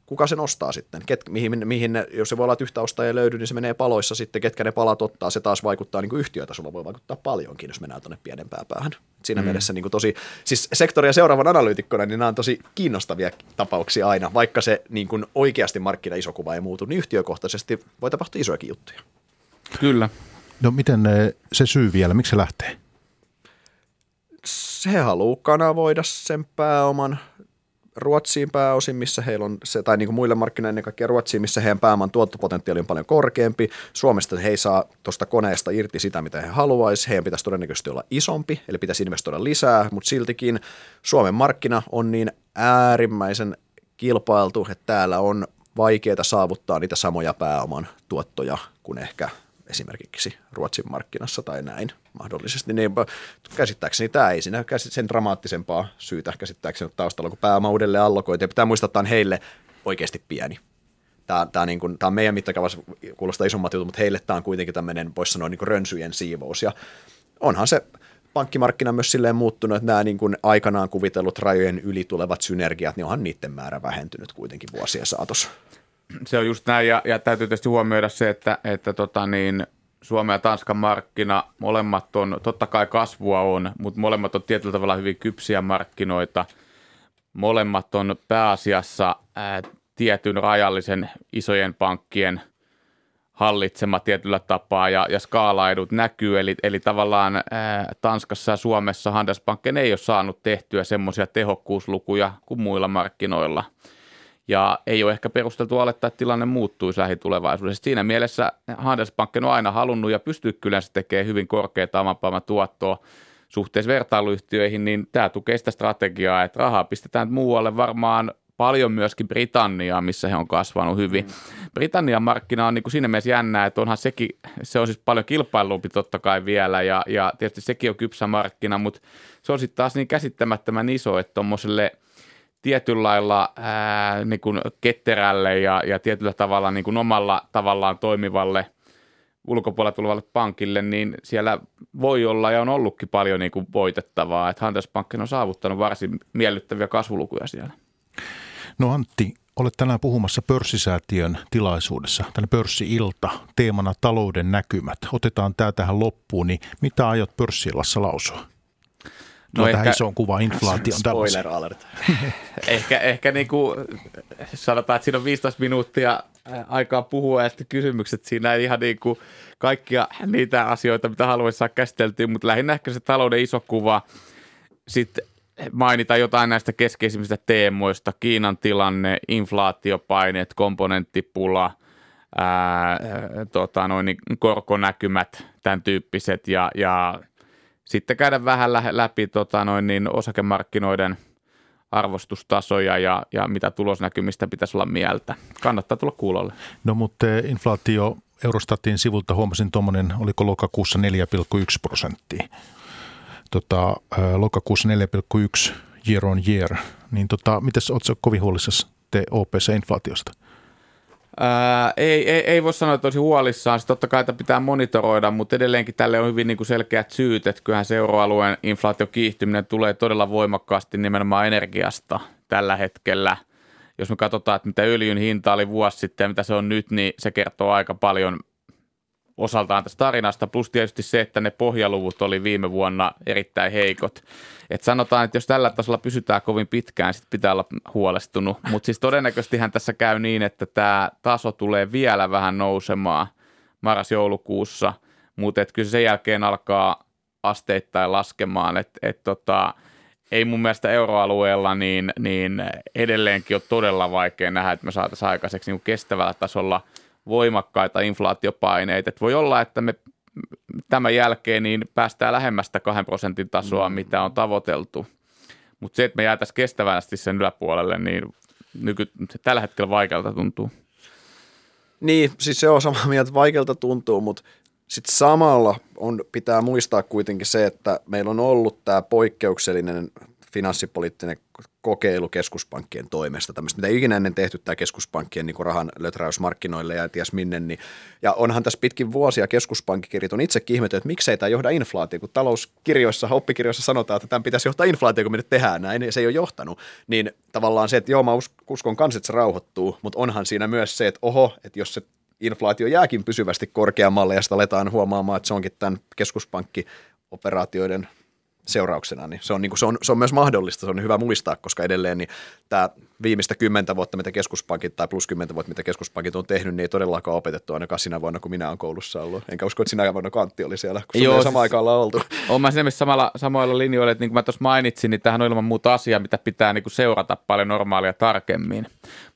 kuka sen ostaa sitten, Ket, mihin, mihin ne, jos se voi olla, että yhtä ostajia löydy, niin se menee paloissa sitten, ketkä ne palat ottaa, se taas vaikuttaa niin kuin yhtiötasolla, voi vaikuttaa paljonkin, jos mennään tuonne pienempään päähän. Siinä mm. mielessä niin kuin tosi, siis sektoria seuraavan analyytikkona, niin nämä on tosi kiinnostavia tapauksia aina, vaikka se niin kuin oikeasti markkina iso kuva ei muutu, niin yhtiökohtaisesti voi tapahtua isojakin juttuja. Kyllä. No miten se syy vielä, miksi se lähtee? Se haluaa kanavoida sen pääoman Ruotsiin pääosin, missä heillä on se, tai niin kuin muille markkinoille ennen kaikkea Ruotsiin, missä heidän pääoman tuottopotentiaali on paljon korkeampi. Suomesta he ei saa tuosta koneesta irti sitä, mitä he haluaisivat. Heidän pitäisi todennäköisesti olla isompi, eli pitäisi investoida lisää, mutta siltikin Suomen markkina on niin äärimmäisen kilpailtu, että täällä on vaikeaa saavuttaa niitä samoja pääoman tuottoja kuin ehkä esimerkiksi Ruotsin markkinassa tai näin mahdollisesti, niin käsittääkseni tämä ei siinä sen dramaattisempaa syytä käsittääkseni taustalla kuin pääoma uudelleen allokointi. Ja pitää muistaa, että tämä on heille oikeasti pieni. Tämä, tämä, niin kuin, tämä on meidän mittakaavassa kuulostaa isommat jutut, mutta heille tämä on kuitenkin tämmöinen, voisi sanoa, niin kuin rönsyjen siivous. Ja onhan se pankkimarkkina myös silleen muuttunut, että nämä niin kuin aikanaan kuvitellut rajojen yli tulevat synergiat, niin onhan niiden määrä vähentynyt kuitenkin vuosien saatossa. Se on just näin, ja, ja täytyy tietysti huomioida se, että, että tota niin, Suomen ja Tanskan markkina, molemmat on, totta kai kasvua on, mutta molemmat on tietyllä tavalla hyvin kypsiä markkinoita. Molemmat on pääasiassa ää, tietyn rajallisen isojen pankkien hallitsema tietyllä tapaa ja, ja skaalaedut näkyy. Eli, eli tavallaan ää, Tanskassa ja Suomessa Handelsbanken ei ole saanut tehtyä semmoisia tehokkuuslukuja kuin muilla markkinoilla – ja ei ole ehkä perusteltu olettaa, että tilanne muuttuisi lähitulevaisuudessa. Siinä mielessä Handelsbank on aina halunnut ja pystyy kyllä se tekee hyvin korkeaa omanpääoman tuottoa suhteessa vertailuyhtiöihin, niin tämä tukee sitä strategiaa, että rahaa pistetään muualle varmaan paljon myöskin Britanniaa, missä he on kasvanut hyvin. Mm. Britannian markkina on niin kuin siinä mielessä jännää, että onhan sekin, se on siis paljon kilpailumpi totta kai vielä ja, ja tietysti sekin on kypsä markkina, mutta se on sitten taas niin käsittämättömän iso, että tuommoiselle – tietyllä lailla ää, niin kuin ketterälle ja, ja tietyllä tavalla niin kuin omalla tavallaan toimivalle ulkopuolella tulevalle pankille, niin siellä voi olla ja on ollutkin paljon niin kuin voitettavaa, että Handelsbank on saavuttanut varsin miellyttäviä kasvulukuja siellä. No Antti, olet tänään puhumassa pörssisäätiön tilaisuudessa, tänne pörssi-ilta, teemana talouden näkymät. Otetaan tämä tähän loppuun, niin mitä aiot pörssiillassa lausua? No, no ehkä, tähän isoon kuvaan inflaation Spoiler alert. [LAUGHS] ehkä, ehkä niin kuin sanotaan, että siinä on 15 minuuttia aikaa puhua ja sitten kysymykset siinä ei ihan niin kuin kaikkia niitä asioita, mitä haluaisin saa käsiteltyä, mutta lähinnä ehkä se talouden iso kuva. Sitten mainita jotain näistä keskeisimmistä teemoista, Kiinan tilanne, inflaatiopaineet, komponenttipula, ää, tota noin, korkonäkymät, tämän tyyppiset ja, ja sitten käydä vähän läpi tota noin, niin osakemarkkinoiden arvostustasoja ja, ja mitä tulosnäkymistä pitäisi olla mieltä. Kannattaa tulla kuulolle. No mutta inflaatio Eurostatin sivulta huomasin tuommoinen, oliko lokakuussa 4,1 prosenttia. Tota, lokakuussa 4,1 year on year. Niin tota, mites ootko kovin huolissasi te OPC-inflaatiosta? Ää, ei, ei, ei voi sanoa, että olisi huolissaan. Sitten totta kai että pitää monitoroida, mutta edelleenkin tälle on hyvin niin kuin selkeät syyt, että kyllähän se euroalueen inflaatio kiihtyminen tulee todella voimakkaasti nimenomaan energiasta tällä hetkellä. Jos me katsotaan, että mitä öljyn hinta oli vuosi sitten ja mitä se on nyt, niin se kertoo aika paljon osaltaan tästä tarinasta, plus tietysti se, että ne pohjaluvut oli viime vuonna erittäin heikot. Et sanotaan, että jos tällä tasolla pysytään kovin pitkään, sitten pitää olla huolestunut. Mutta siis todennäköisestihän tässä käy niin, että tämä taso tulee vielä vähän nousemaan marras-joulukuussa, mutta kyllä se sen jälkeen alkaa asteittain laskemaan. Et, et tota, ei mun mielestä euroalueella niin, niin edelleenkin ole todella vaikea nähdä, että me saataisiin aikaiseksi niin kestävällä tasolla voimakkaita inflaatiopaineita. Et voi olla, että me tämän jälkeen niin päästään lähemmästä kahden prosentin tasoa, mm. mitä on tavoiteltu. Mutta se, että me jäätäisiin kestävästi sen yläpuolelle, niin nyky, tällä hetkellä vaikealta tuntuu. Niin, siis se on samaa mieltä, että vaikealta tuntuu, mutta sitten samalla on, pitää muistaa kuitenkin se, että meillä on ollut tämä poikkeuksellinen finanssipoliittinen kokeilu keskuspankkien toimesta, tämmöistä, mitä ikinä ennen tehty tämä keskuspankkien niin rahan löträys markkinoille ja ties minne. Niin, ja onhan tässä pitkin vuosia keskuspankkikirjat on itsekin ihmetellyt, että miksei tämä johda inflaatio, kun talouskirjoissa, oppikirjoissa sanotaan, että tämän pitäisi johtaa inflaatio, kun me nyt tehdään näin, niin se ei ole johtanut. Niin tavallaan se, että joo, mä uskon kanssa, että se rauhoittuu, mutta onhan siinä myös se, että oho, että jos se inflaatio jääkin pysyvästi korkeammalle ja sitä aletaan huomaamaan, että se onkin tämän keskuspankkioperaatioiden seurauksena, niin se on, niin kuin, se, on, se on myös mahdollista, se on hyvä muistaa, koska edelleen niin tämä viimeistä kymmentä vuotta, mitä keskuspankit tai plus kymmentä vuotta, mitä keskuspankit on tehnyt, niin ei todellakaan opetettu ainakaan sinä vuonna, kun minä olen koulussa ollut. Enkä usko, että sinä vuonna Kantti oli siellä, kun Joo, sama aikaan ollaan oltu. Olen mä siinä samalla, samoilla linjoilla, että niin kuin mä tuossa mainitsin, niin tähän on ilman muuta asia, mitä pitää niin kuin seurata paljon normaalia tarkemmin.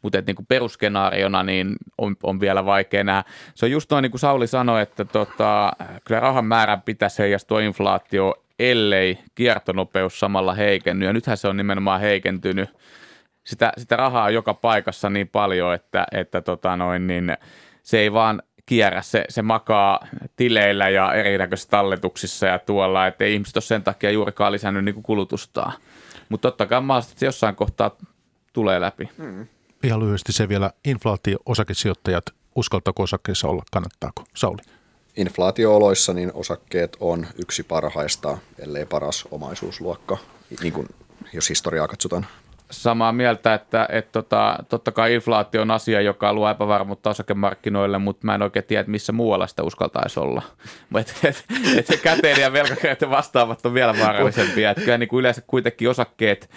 Mutta niin perusskenaariona niin on, on, vielä vaikea nähdä. Se on just noin niin kuin Sauli sanoi, että tota, kyllä rahan määrän pitäisi heijastua inflaatio ellei kiertonopeus samalla heikenny. Ja nythän se on nimenomaan heikentynyt. Sitä, sitä rahaa on joka paikassa niin paljon, että, että tota noin, niin se ei vaan kierrä, se, se makaa tileillä ja erinäköisissä talletuksissa ja tuolla, että ei ihmiset ole sen takia juurikaan lisännyt niin kulutustaan. Mutta totta kai mahdollisesti jossain kohtaa tulee läpi. Hmm. Ihan lyhyesti se vielä, inflaatio-osakesijoittajat, uskaltaako osakkeissa olla, kannattaako? Sauli? Inflaatiooloissa niin osakkeet on yksi parhaista, ellei paras omaisuusluokka, niin kuin, jos historiaa katsotaan. Samaa mieltä, että, että tota, totta kai inflaatio on asia, joka luo epävarmuutta osakemarkkinoille, mutta mä en oikein tiedä, missä muualla sitä uskaltaisi olla. [LAUGHS] et, et, et käteen ja velkakäyttö vastaavat on vielä vaarallisempia. Että kyllä niin kuin yleensä kuitenkin osakkeet –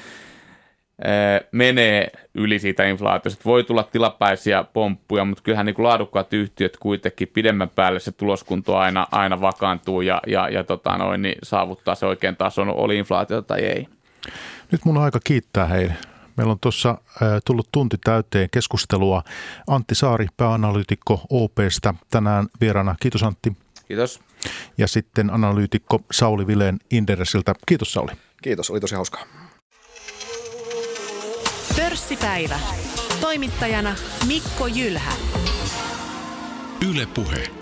menee yli siitä inflaatiosta. Voi tulla tilapäisiä pomppuja, mutta kyllähän niin kuin laadukkaat yhtiöt kuitenkin pidemmän päälle se tuloskunto aina, aina vakaantuu ja, ja, ja tota noin, niin saavuttaa se oikein tason, oli inflaatiota tai ei. Nyt mun on aika kiittää heille. Meillä on tuossa tullut tunti täyteen keskustelua. Antti Saari, pääanalyytikko OPstä, tänään vieraana. Kiitos Antti. Kiitos. Ja sitten analyytikko Sauli Vileen Inderesiltä. Kiitos Sauli. Kiitos, oli tosi hauskaa. Pörssipäivä. Toimittajana Mikko Jylhä. Yle Puhe.